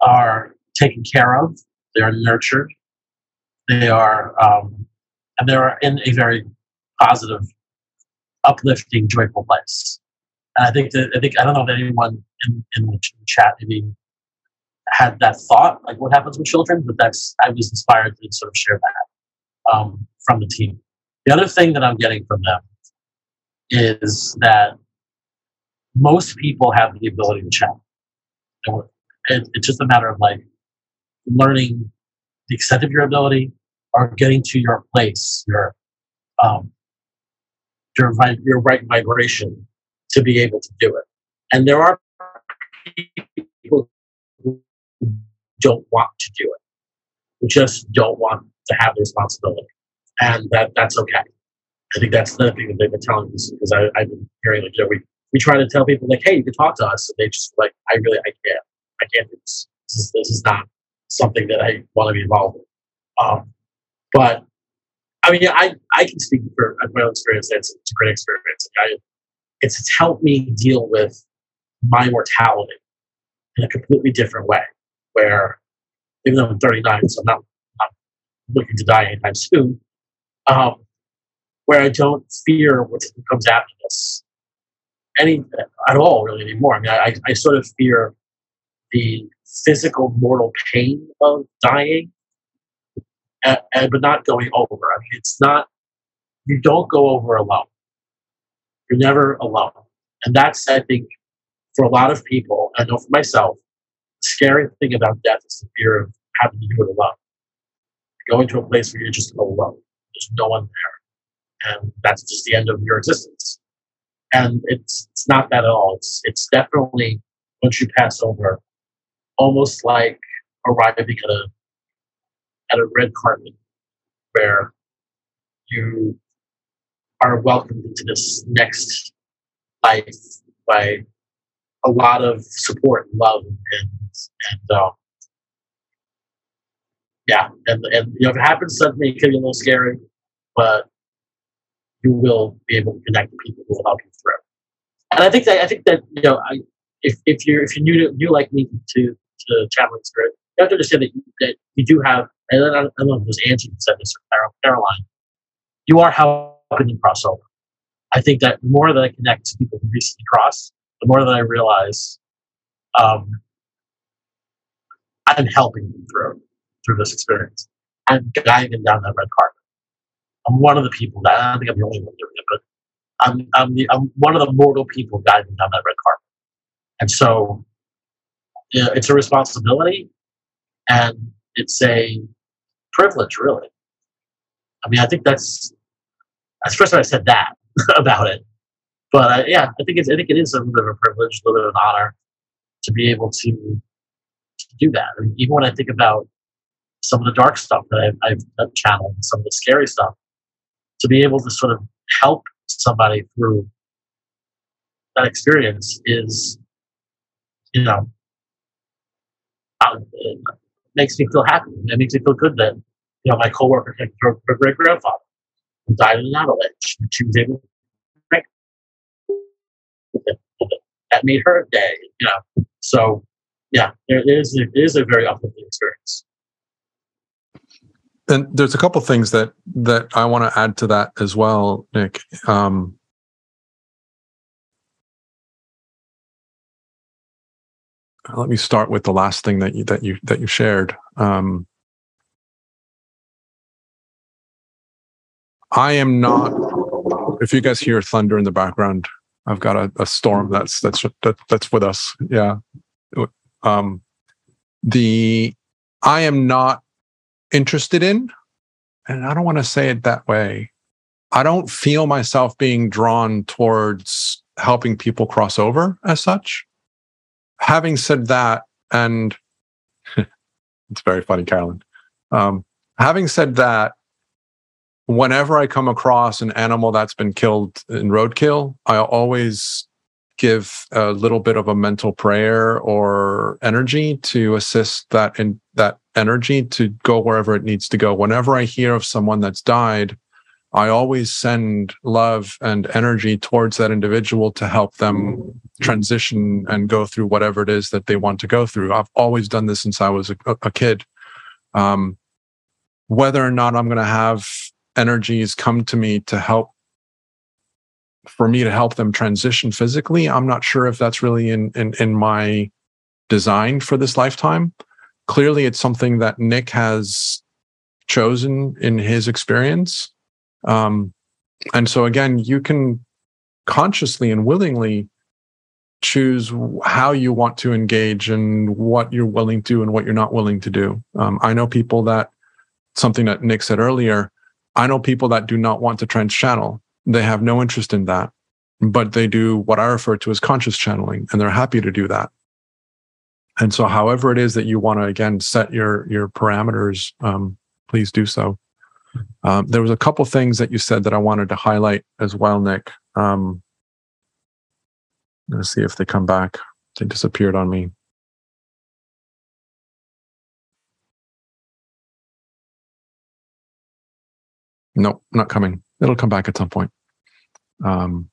B: are taken care of. They are nurtured. They are um, and they are in a very positive, uplifting, joyful place. And I think that I think I don't know if anyone in, in the chat maybe had that thought, like what happens with children, but that's I was inspired to sort of share that um, from the team. The other thing that I'm getting from them is that most people have the ability to chat. It, it's just a matter of like learning the extent of your ability or getting to your place, your um, your your right vibration to be able to do it. And there are people who don't want to do it, who just don't want to have the responsibility, and that that's okay. I think that's the thing that they've been telling us because I, have been hearing like you know, we we try to tell people like, hey, you can talk to us, and they just like, I really, I can't, I can't do this. This is this is not something that I want to be involved in. Um, but I mean, I I can speak for my own experience. It's, a great experience. I, it's it's helped me deal with my mortality in a completely different way. Where even though I'm 39, so I'm not, not looking to die anytime soon. Um, where I don't fear what comes after this any at all really anymore. I mean, I, I sort of fear the physical mortal pain of dying, and, and, but not going over. I mean, it's not you don't go over alone. You're never alone, and that's I think for a lot of people. I know for myself, the scary thing about death is the fear of having to do it alone. Going to a place where you're just alone. There's no one there, and that's just the end of your existence and it's it's not that at all. It's it's definitely once you pass over, almost like arriving at a at a red carpet where you are welcomed into this next life by a lot of support and love and and uh, yeah and and you know if it happens suddenly it can be a little scary but you will be able to connect with people who will help you through. And I think that I think that you know, I, if if you're if you're new to, new like me to to channeling spirit, you have to understand that you, that you do have. And I don't, know if it was Angie who said this or Caroline. You are helping them cross over. I think that the more that I connect to people who recently crossed, the more that I realize um, I'm helping them through through this experience. I'm guiding them down that red carpet. I'm one of the people that I don't think I'm the only one doing it, but I'm I'm, the, I'm one of the mortal people guiding them down that red carpet. And so it's a responsibility and it's a privilege, really. I mean, I think that's that's the first time I've said that about it. But uh, yeah, I think it's I think it is a little bit of a privilege, a little bit of an honor to be able to, to do that. I mean, even when I think about some of the dark stuff that I've, I've channeled, some of the scary stuff, to be able to sort of help somebody through that experience is, you know, uh, makes me feel happy. It makes me feel good that, you know, my coworker, her, her great grandfather, died in an avalanche, and she was able to make that made her day, you know. So, yeah, it is, it is a very uplifting experience
A: and there's a couple things that that I want to add to that as well, Nick. Um, let me start with the last thing that you that you that you shared. Um, I am not. If you guys hear thunder in the background, I've got a, a storm that's that's that, that's with us. Yeah. Um, the I am not interested in. And I don't want to say it that way. I don't feel myself being drawn towards helping people cross over as such. Having said that, and it's very funny, Carolyn. Um, having said that, whenever I come across an animal that's been killed in roadkill, I always give a little bit of a mental prayer or energy to assist that in that energy to go wherever it needs to go. Whenever I hear of someone that's died, I always send love and energy towards that individual to help them transition and go through whatever it is that they want to go through. I've always done this since I was a, a kid. Um, whether or not I'm going to have energies come to me to help for me to help them transition physically, I'm not sure if that's really in in, in my design for this lifetime clearly it's something that Nick has chosen in his experience. Um, and so again, you can consciously and willingly choose how you want to engage and what you're willing to and what you're not willing to do. Um, I know people that something that Nick said earlier, I know people that do not want to trance channel. They have no interest in that, but they do what I refer to as conscious channeling, and they're happy to do that. And so, however it is that you want to again set your your parameters, um, please do so. Um, there was a couple things that you said that I wanted to highlight as well, Nick. Um, let's see if they come back. They disappeared on me. Nope, not coming. It'll come back at some point. Um,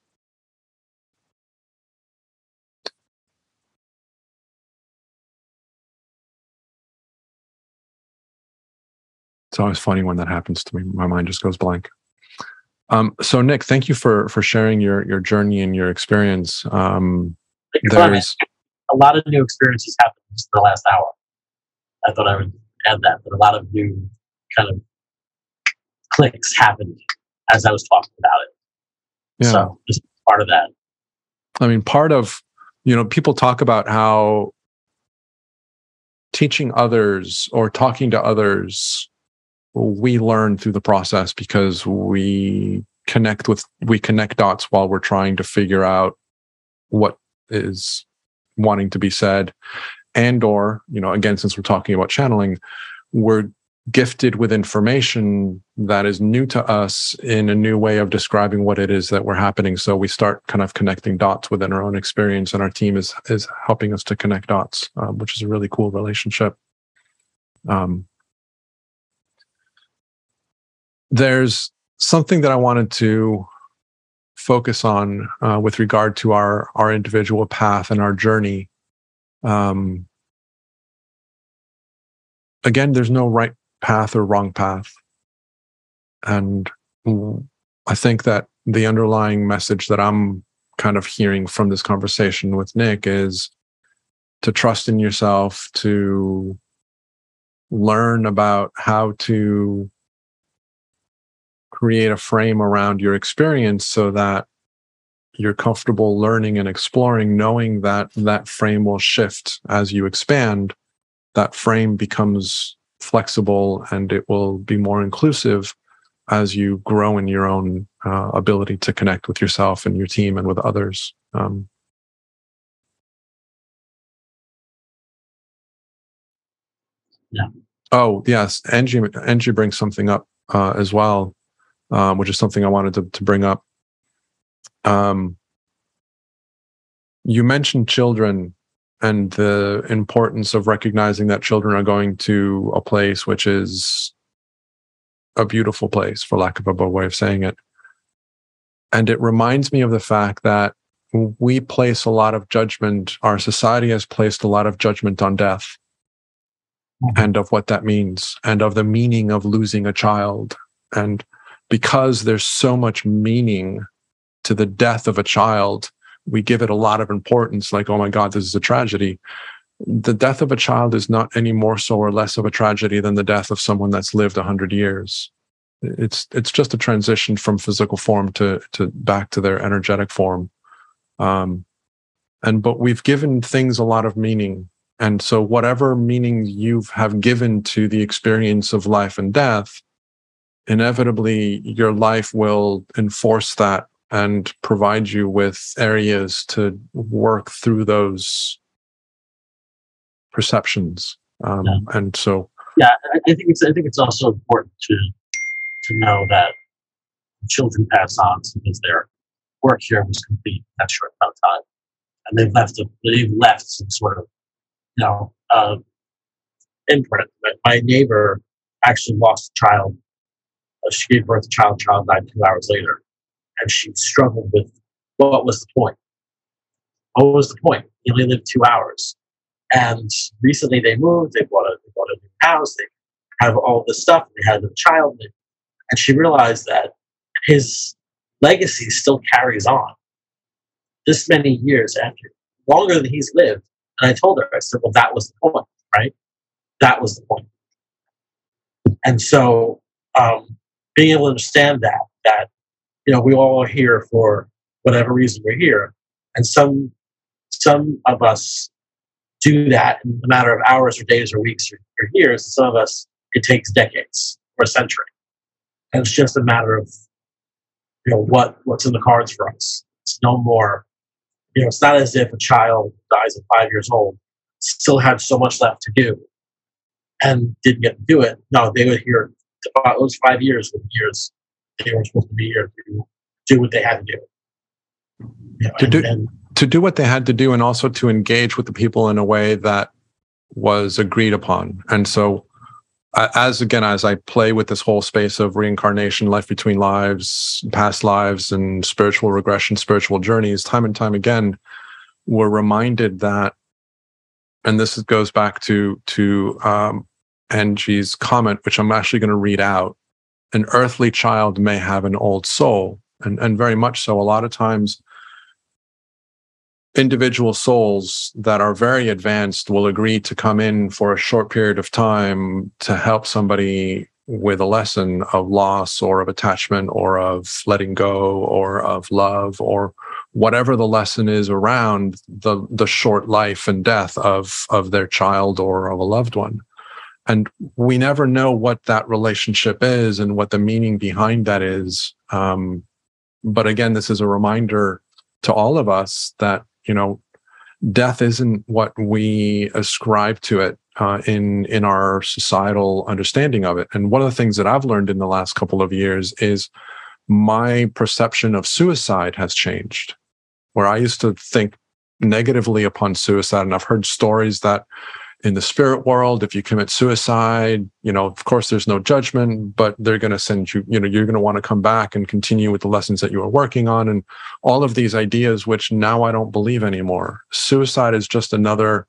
A: it's always funny when that happens to me. My mind just goes blank. Um, so Nick, thank you for for sharing your your journey and your experience. Um,
B: there's a lot of new experiences happened in the last hour. I thought I would add that, but a lot of new kind of clicks happened as I was talking about it. Yeah. So just part of that.
A: I mean, part of you know, people talk about how teaching others or talking to others we learn through the process because we connect with we connect dots while we're trying to figure out what is wanting to be said. And or you know again since we're talking about channeling we're gifted with information that is new to us in a new way of describing what it is that we're happening. So we start kind of connecting dots within our own experience and our team is is helping us to connect dots um, which is a really cool relationship. Um, there's something that I wanted to focus on uh, with regard to our our individual path and our journey. Um, again, there's no right path or wrong path, and I think that the underlying message that I'm kind of hearing from this conversation with Nick is to trust in yourself, to learn about how to create a frame around your experience so that you're comfortable learning and exploring, knowing that that frame will shift as you expand. That frame becomes flexible and it will be more inclusive as you grow in your own uh, ability to connect with yourself and your team and with others. Um,
B: yeah.
A: Oh yes, Angie. Angie brings something up uh, as well um, which is something I wanted to, to bring up. Um, you mentioned children and the importance of recognizing that children are going to a place which is a beautiful place, for lack of a better way of saying it. And it reminds me of the fact that we place a lot of judgment, our society has placed a lot of judgment on death mm-hmm. and of what that means and of the meaning of losing a child. And because there's so much meaning to the death of a child, we give it a lot of importance, like, oh my God, this is a tragedy. The death of a child is not any more so or less of a tragedy than the death of someone that's lived a hundred years. It's it's just a transition from physical form to to back to their energetic form. Um, and but we've given things a lot of meaning. And so whatever meaning you have given to the experience of life and death, inevitably your life will enforce that and provide you with areas to work through those perceptions. Um, yeah. And so,
B: yeah, I think it's I think it's also important to to know that children pass on because their work here was complete in that short amount of time, and they've left a, they've left some sort of you know uh, imprint. My neighbor actually lost a child she gave birth to child, child died two hours later. And she struggled with what was the point? What was the point? He only lived two hours. And recently they moved, they bought a, they bought a new house, they have all this stuff, they had a child. And she realized that his legacy still carries on this many years after, longer than he's lived. And I told her, I said, well, that was the point, right? That was the point. And so um, being able to understand that that you know we all are here for whatever reason we're here, and some some of us do that in a matter of hours or days or weeks or, or years. Some of us it takes decades or a century. And it's just a matter of, you know, what, what's in the cards for us. It's no more, you know, it's not as if a child dies at five years old, still had so much left to do and didn't get to do it. No, they were here, those five years were years they were supposed to be here to do what they had to do.
A: You know, to and, do and, to do what they had to do and also to engage with the people in a way that was agreed upon. And so as again as I play with this whole space of reincarnation, life between lives, past lives and spiritual regression, spiritual journeys, time and time again, we're reminded that and this goes back to to um, Angie's comment, which I'm actually going to read out. An earthly child may have an old soul, and, and very much so. A lot of times, individual souls that are very advanced will agree to come in for a short period of time to help somebody with a lesson of loss or of attachment or of letting go or of love or whatever the lesson is around the the short life and death of of their child or of a loved one and we never know what that relationship is and what the meaning behind that is. Um, but again this is a reminder to all of us that you know death isn't what we ascribe to it uh, in in our societal understanding of it. And one of the things that i've learned in the last couple of years is my perception of suicide has changed. Where i used to think negatively upon suicide and i've heard stories that in the spirit world if you commit suicide you know of course there's no judgment but they're going to send you you know you're going to want to come back and continue with the lessons that you were working on and all of these ideas which now i don't believe anymore. Suicide is just another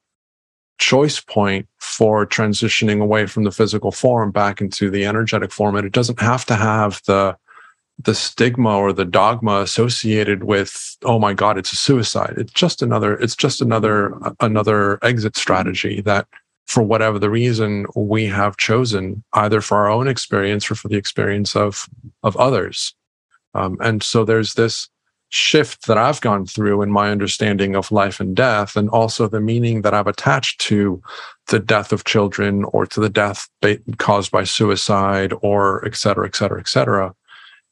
A: choice point for transitioning away from the physical form back into the energetic form and it doesn't have to have the the stigma or the dogma associated with oh my god it's a suicide. It's just another it's just another another exit strategy that for whatever the reason we have chosen either for our own experience or for the experience of of others. Um, and so there's this shift that i've gone through in my understanding of life and death and also the meaning that i've attached to the death of children or to the death caused by suicide or et cetera et cetera et cetera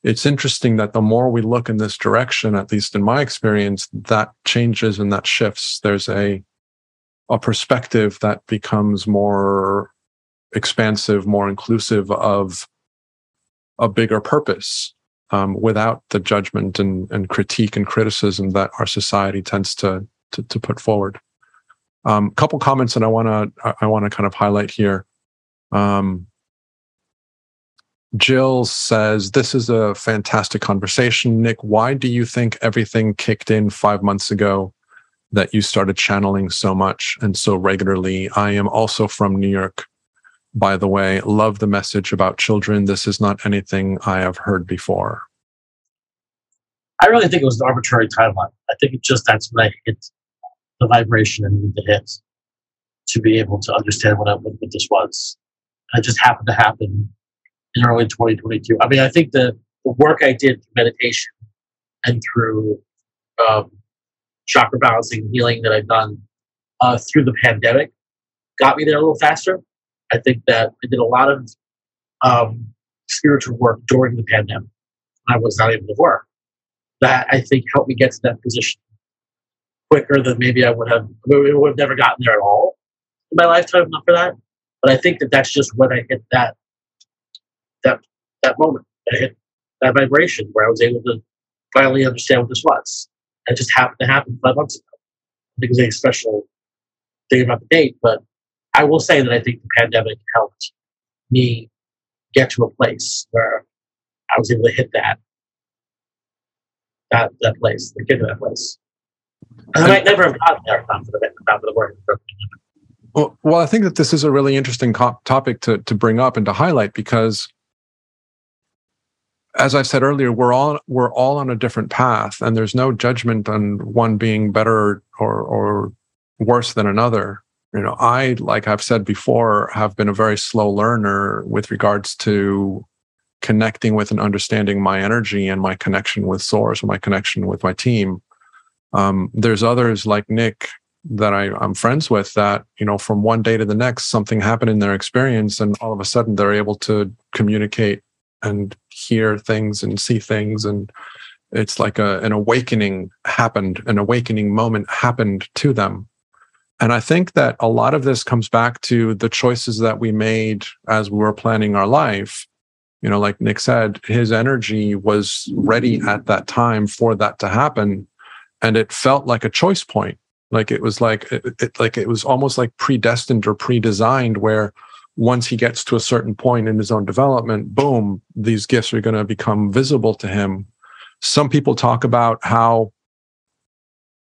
A: it's interesting that the more we look in this direction, at least in my experience, that changes and that shifts. There's a a perspective that becomes more expansive, more inclusive of a bigger purpose, um, without the judgment and, and critique and criticism that our society tends to to, to put forward. A um, couple comments that I want to I want to kind of highlight here. Um, Jill says, This is a fantastic conversation. Nick, why do you think everything kicked in five months ago that you started channeling so much and so regularly? I am also from New York, by the way. Love the message about children. This is not anything I have heard before.
B: I really think it was an arbitrary timeline. I think it just that's when I hit the vibration and to hit to be able to understand what, I, what this was. It just happened to happen in early 2022. I mean, I think the, the work I did through meditation and through um, chakra balancing healing that I've done uh, through the pandemic got me there a little faster. I think that I did a lot of um, spiritual work during the pandemic. I was not able to work. That I think helped me get to that position quicker than maybe I would have. I would have never gotten there at all in my lifetime, not for that. But I think that that's just when I hit that that that moment. That vibration where I was able to finally understand what this was. It just happened to happen five months ago. I it was a special thing about the date, but I will say that I think the pandemic helped me get to a place where I was able to hit that that that place, get to that place. And I might never have gotten there the, the work.
A: Well, well, I think that this is a really interesting co- topic to to bring up and to highlight because as I've said earlier, we're all we're all on a different path, and there's no judgment on one being better or or worse than another. You know, I like I've said before, have been a very slow learner with regards to connecting with and understanding my energy and my connection with source or my connection with my team. Um, there's others like Nick that I, I'm friends with that, you know, from one day to the next, something happened in their experience and all of a sudden they're able to communicate and hear things and see things. And it's like a, an awakening happened, an awakening moment happened to them. And I think that a lot of this comes back to the choices that we made as we were planning our life. You know, like Nick said, his energy was ready at that time for that to happen. And it felt like a choice point like it was like it, it, like it was almost like predestined or pre-designed where once he gets to a certain point in his own development boom these gifts are going to become visible to him. Some people talk about how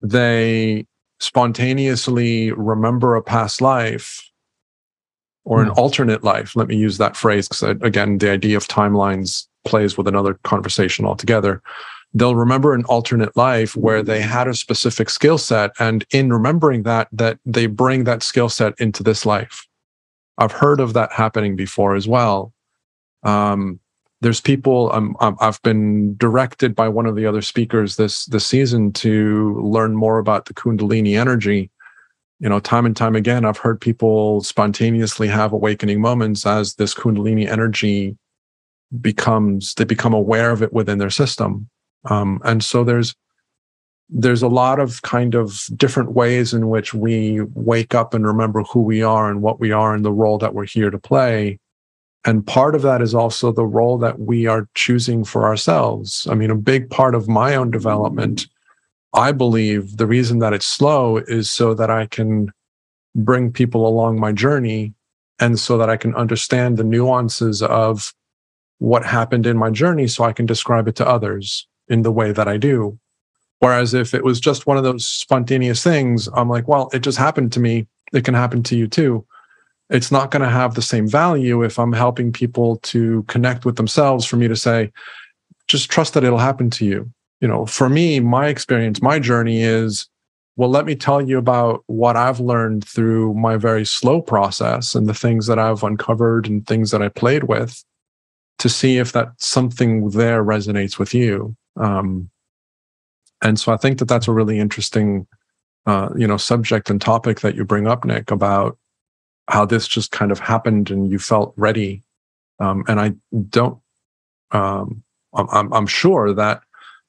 A: they spontaneously remember a past life or an mm. alternate life. Let me use that phrase because again the idea of timelines plays with another conversation altogether. They'll remember an alternate life where they had a specific skill set and in remembering that that they bring that skill set into this life i've heard of that happening before as well. Um, there's people um, i've been directed by one of the other speakers this this season to learn more about the kundalini energy. You know time and time again i've heard people spontaneously have awakening moments as this kundalini energy becomes they become aware of it within their system. Um, and so there's there's a lot of kind of different ways in which we wake up and remember who we are and what we are and the role that we're here to play. And part of that is also the role that we are choosing for ourselves. I mean, a big part of my own development, I believe the reason that it's slow is so that I can bring people along my journey and so that I can understand the nuances of what happened in my journey so I can describe it to others in the way that I do. Whereas if it was just one of those spontaneous things, I'm like, well, it just happened to me. It can happen to you too. It's not going to have the same value if I'm helping people to connect with themselves for me to say, just trust that it'll happen to you. You know, for me, my experience, my journey is, well, let me tell you about what I've learned through my very slow process and the things that I've uncovered and things that I played with to see if that something there resonates with you. Um, and so I think that that's a really interesting, uh, you know, subject and topic that you bring up, Nick, about how this just kind of happened and you felt ready. Um, and I don't, um, I'm, I'm sure that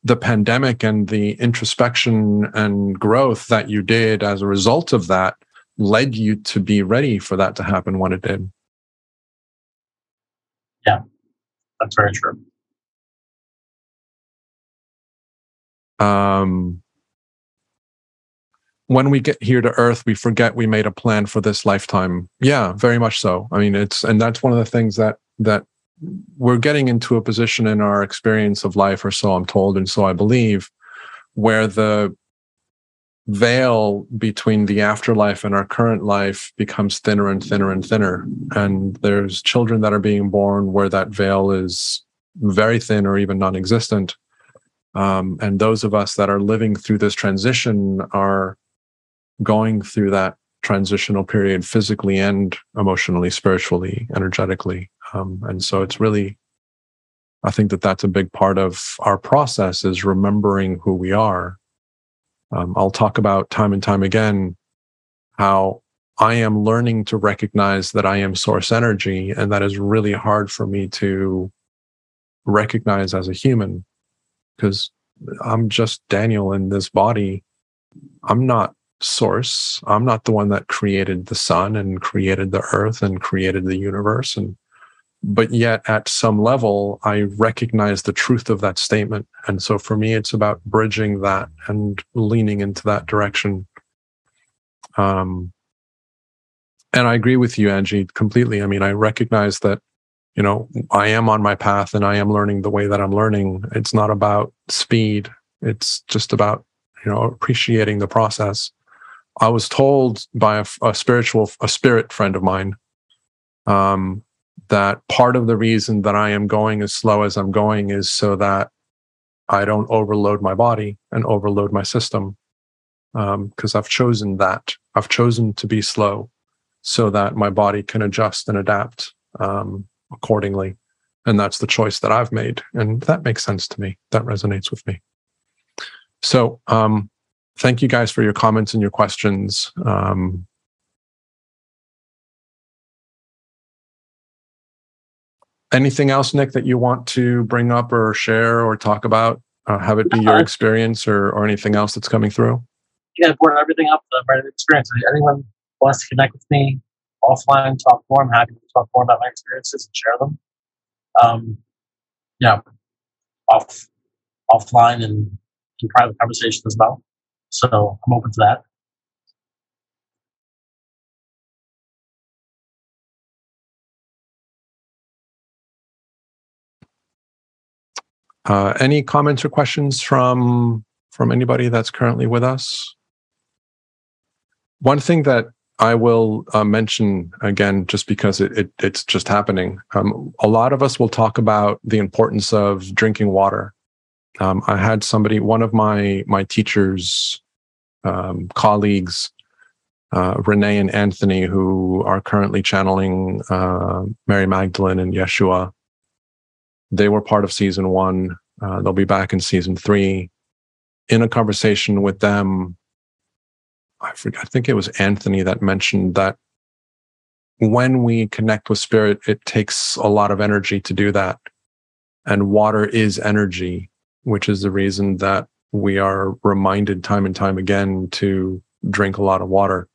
A: the pandemic and the introspection and growth that you did as a result of that led you to be ready for that to happen when it did.
B: Yeah, that's very true.
A: Um, when we get here to earth we forget we made a plan for this lifetime. Yeah very much so. I mean it's and that's one of the things that that we're getting into a position in our experience of life or so i'm told and so i believe where the veil between the afterlife and our current life becomes thinner and thinner and thinner. And there's children that are being born where that veil is very thin or even non-existent um, and those of us that are living through this transition are going through that transitional period physically and emotionally, spiritually, energetically. Um, and so it's really, I think that that's a big part of our process is remembering who we are. Um, I'll talk about time and time again how I am learning to recognize that I am source energy, and that is really hard for me to recognize as a human because I'm just Daniel in this body. I'm not source. I'm not the one that created the sun and created the earth and created the universe. And but yet at some level, I recognize the truth of that statement. And so for me, it's about bridging that and leaning into that direction. Um, and I agree with you, Angie, completely. I mean, I recognize that you know, I am on my path and I am learning the way that I'm learning. It's not about speed. It's just about, you know, appreciating the process. I was told by a, a spiritual, a spirit friend of mine, um, that part of the reason that I am going as slow as I'm going is so that I don't overload my body and overload my system. Because um, I've chosen that. I've chosen to be slow so that my body can adjust and adapt. Um, accordingly. And that's the choice that I've made. And that makes sense to me. That resonates with me. So, um, thank you guys for your comments and your questions. Um, anything else, Nick, that you want to bring up or share or talk about? Uh, have it be your experience or, or anything else that's coming through?
B: Yeah, brought everything up, the right experience. Anyone wants to connect with me offline, talk more, I'm happy to talk more about my experiences and share them. Um, yeah, off offline and in private conversation as well. So I'm open to that.
A: Uh, any comments or questions from from anybody that's currently with us? One thing that I will uh, mention again, just because it, it it's just happening. Um, a lot of us will talk about the importance of drinking water. Um, I had somebody, one of my my teachers, um, colleagues, uh, Renee and Anthony, who are currently channeling uh, Mary Magdalene and Yeshua. They were part of season one. Uh, they'll be back in season three. In a conversation with them, I forget, I think it was Anthony that mentioned that when we connect with spirit, it takes a lot of energy to do that. And water is energy, which is the reason that we are reminded time and time again to drink a lot of water.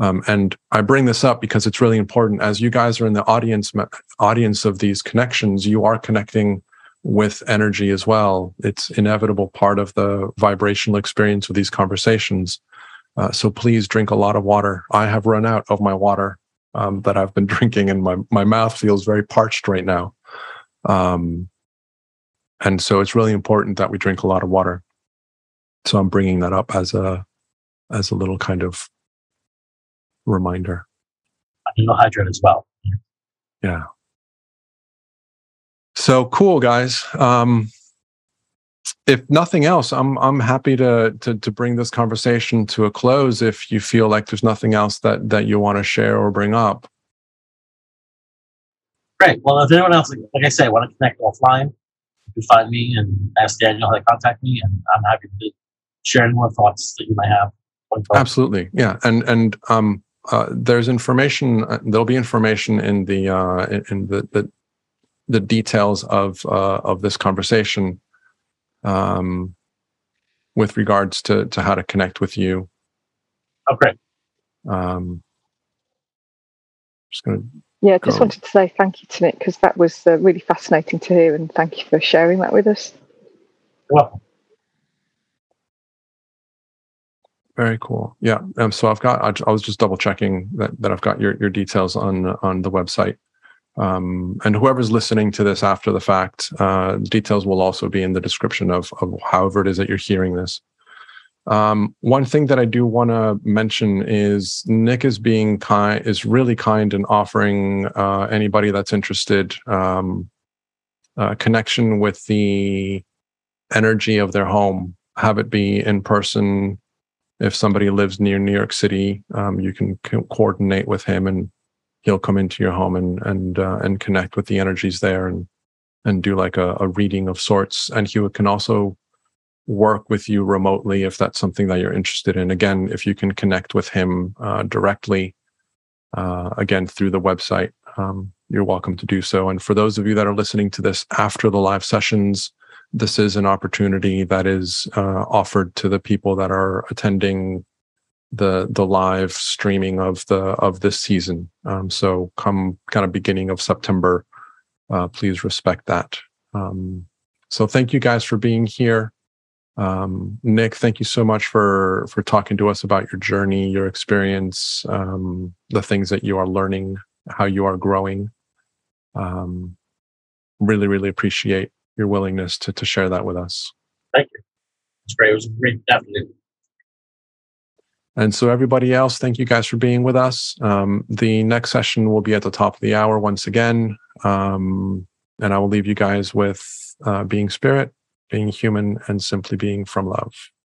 A: Um, and I bring this up because it's really important. As you guys are in the audience audience of these connections, you are connecting with energy as well. It's inevitable part of the vibrational experience of these conversations. Uh, so please drink a lot of water. I have run out of my water um, that I've been drinking, and my my mouth feels very parched right now. Um, and so it's really important that we drink a lot of water. So I'm bringing that up as a as a little kind of reminder.
B: I can hydrate as well.
A: Yeah. So cool, guys. Um, if nothing else, I'm I'm happy to, to to bring this conversation to a close. If you feel like there's nothing else that that you want to share or bring up.
B: Great. Well, if anyone else, like I say, want to connect offline, you can find me and ask Daniel how to contact me, and I'm happy to share any more thoughts that you might have.
A: Absolutely, yeah. And and um, uh, there's information. Uh, there'll be information in the uh, in the the, the details of uh, of this conversation um, with regards to to how to connect with you.
B: Okay.
A: Um, just gonna.
D: Yeah, I just go. wanted to say thank you to Nick because that was uh, really fascinating to hear, and thank you for sharing that with us.
B: You're.
A: Very cool. Yeah. Um, so I've got. I, I, was just double checking that that I've got your your details on on the website. Um, and whoever's listening to this after the fact, uh, details will also be in the description of, of however it is that you're hearing this. Um, one thing that I do want to mention is Nick is being kind, is really kind in offering uh, anybody that's interested um, connection with the energy of their home. Have it be in person. If somebody lives near New York City, um, you can co- coordinate with him and he'll come into your home and and uh, and connect with the energies there and and do like a, a reading of sorts. And he can also work with you remotely if that's something that you're interested in. Again, if you can connect with him uh, directly, uh, again through the website, um, you're welcome to do so. And for those of you that are listening to this after the live sessions, this is an opportunity that is uh, offered to the people that are attending the the live streaming of the of this season. Um, so come kind of beginning of September, uh, please respect that. Um, so thank you guys for being here. Um, Nick, thank you so much for for talking to us about your journey, your experience, um, the things that you are learning, how you are growing. Um, really, really appreciate your willingness to to share that with us.
B: Thank you. It's great. It was great, definitely
A: and so, everybody else, thank you guys for being with us. Um, the next session will be at the top of the hour once again. Um, and I will leave you guys with uh, being spirit, being human, and simply being from love.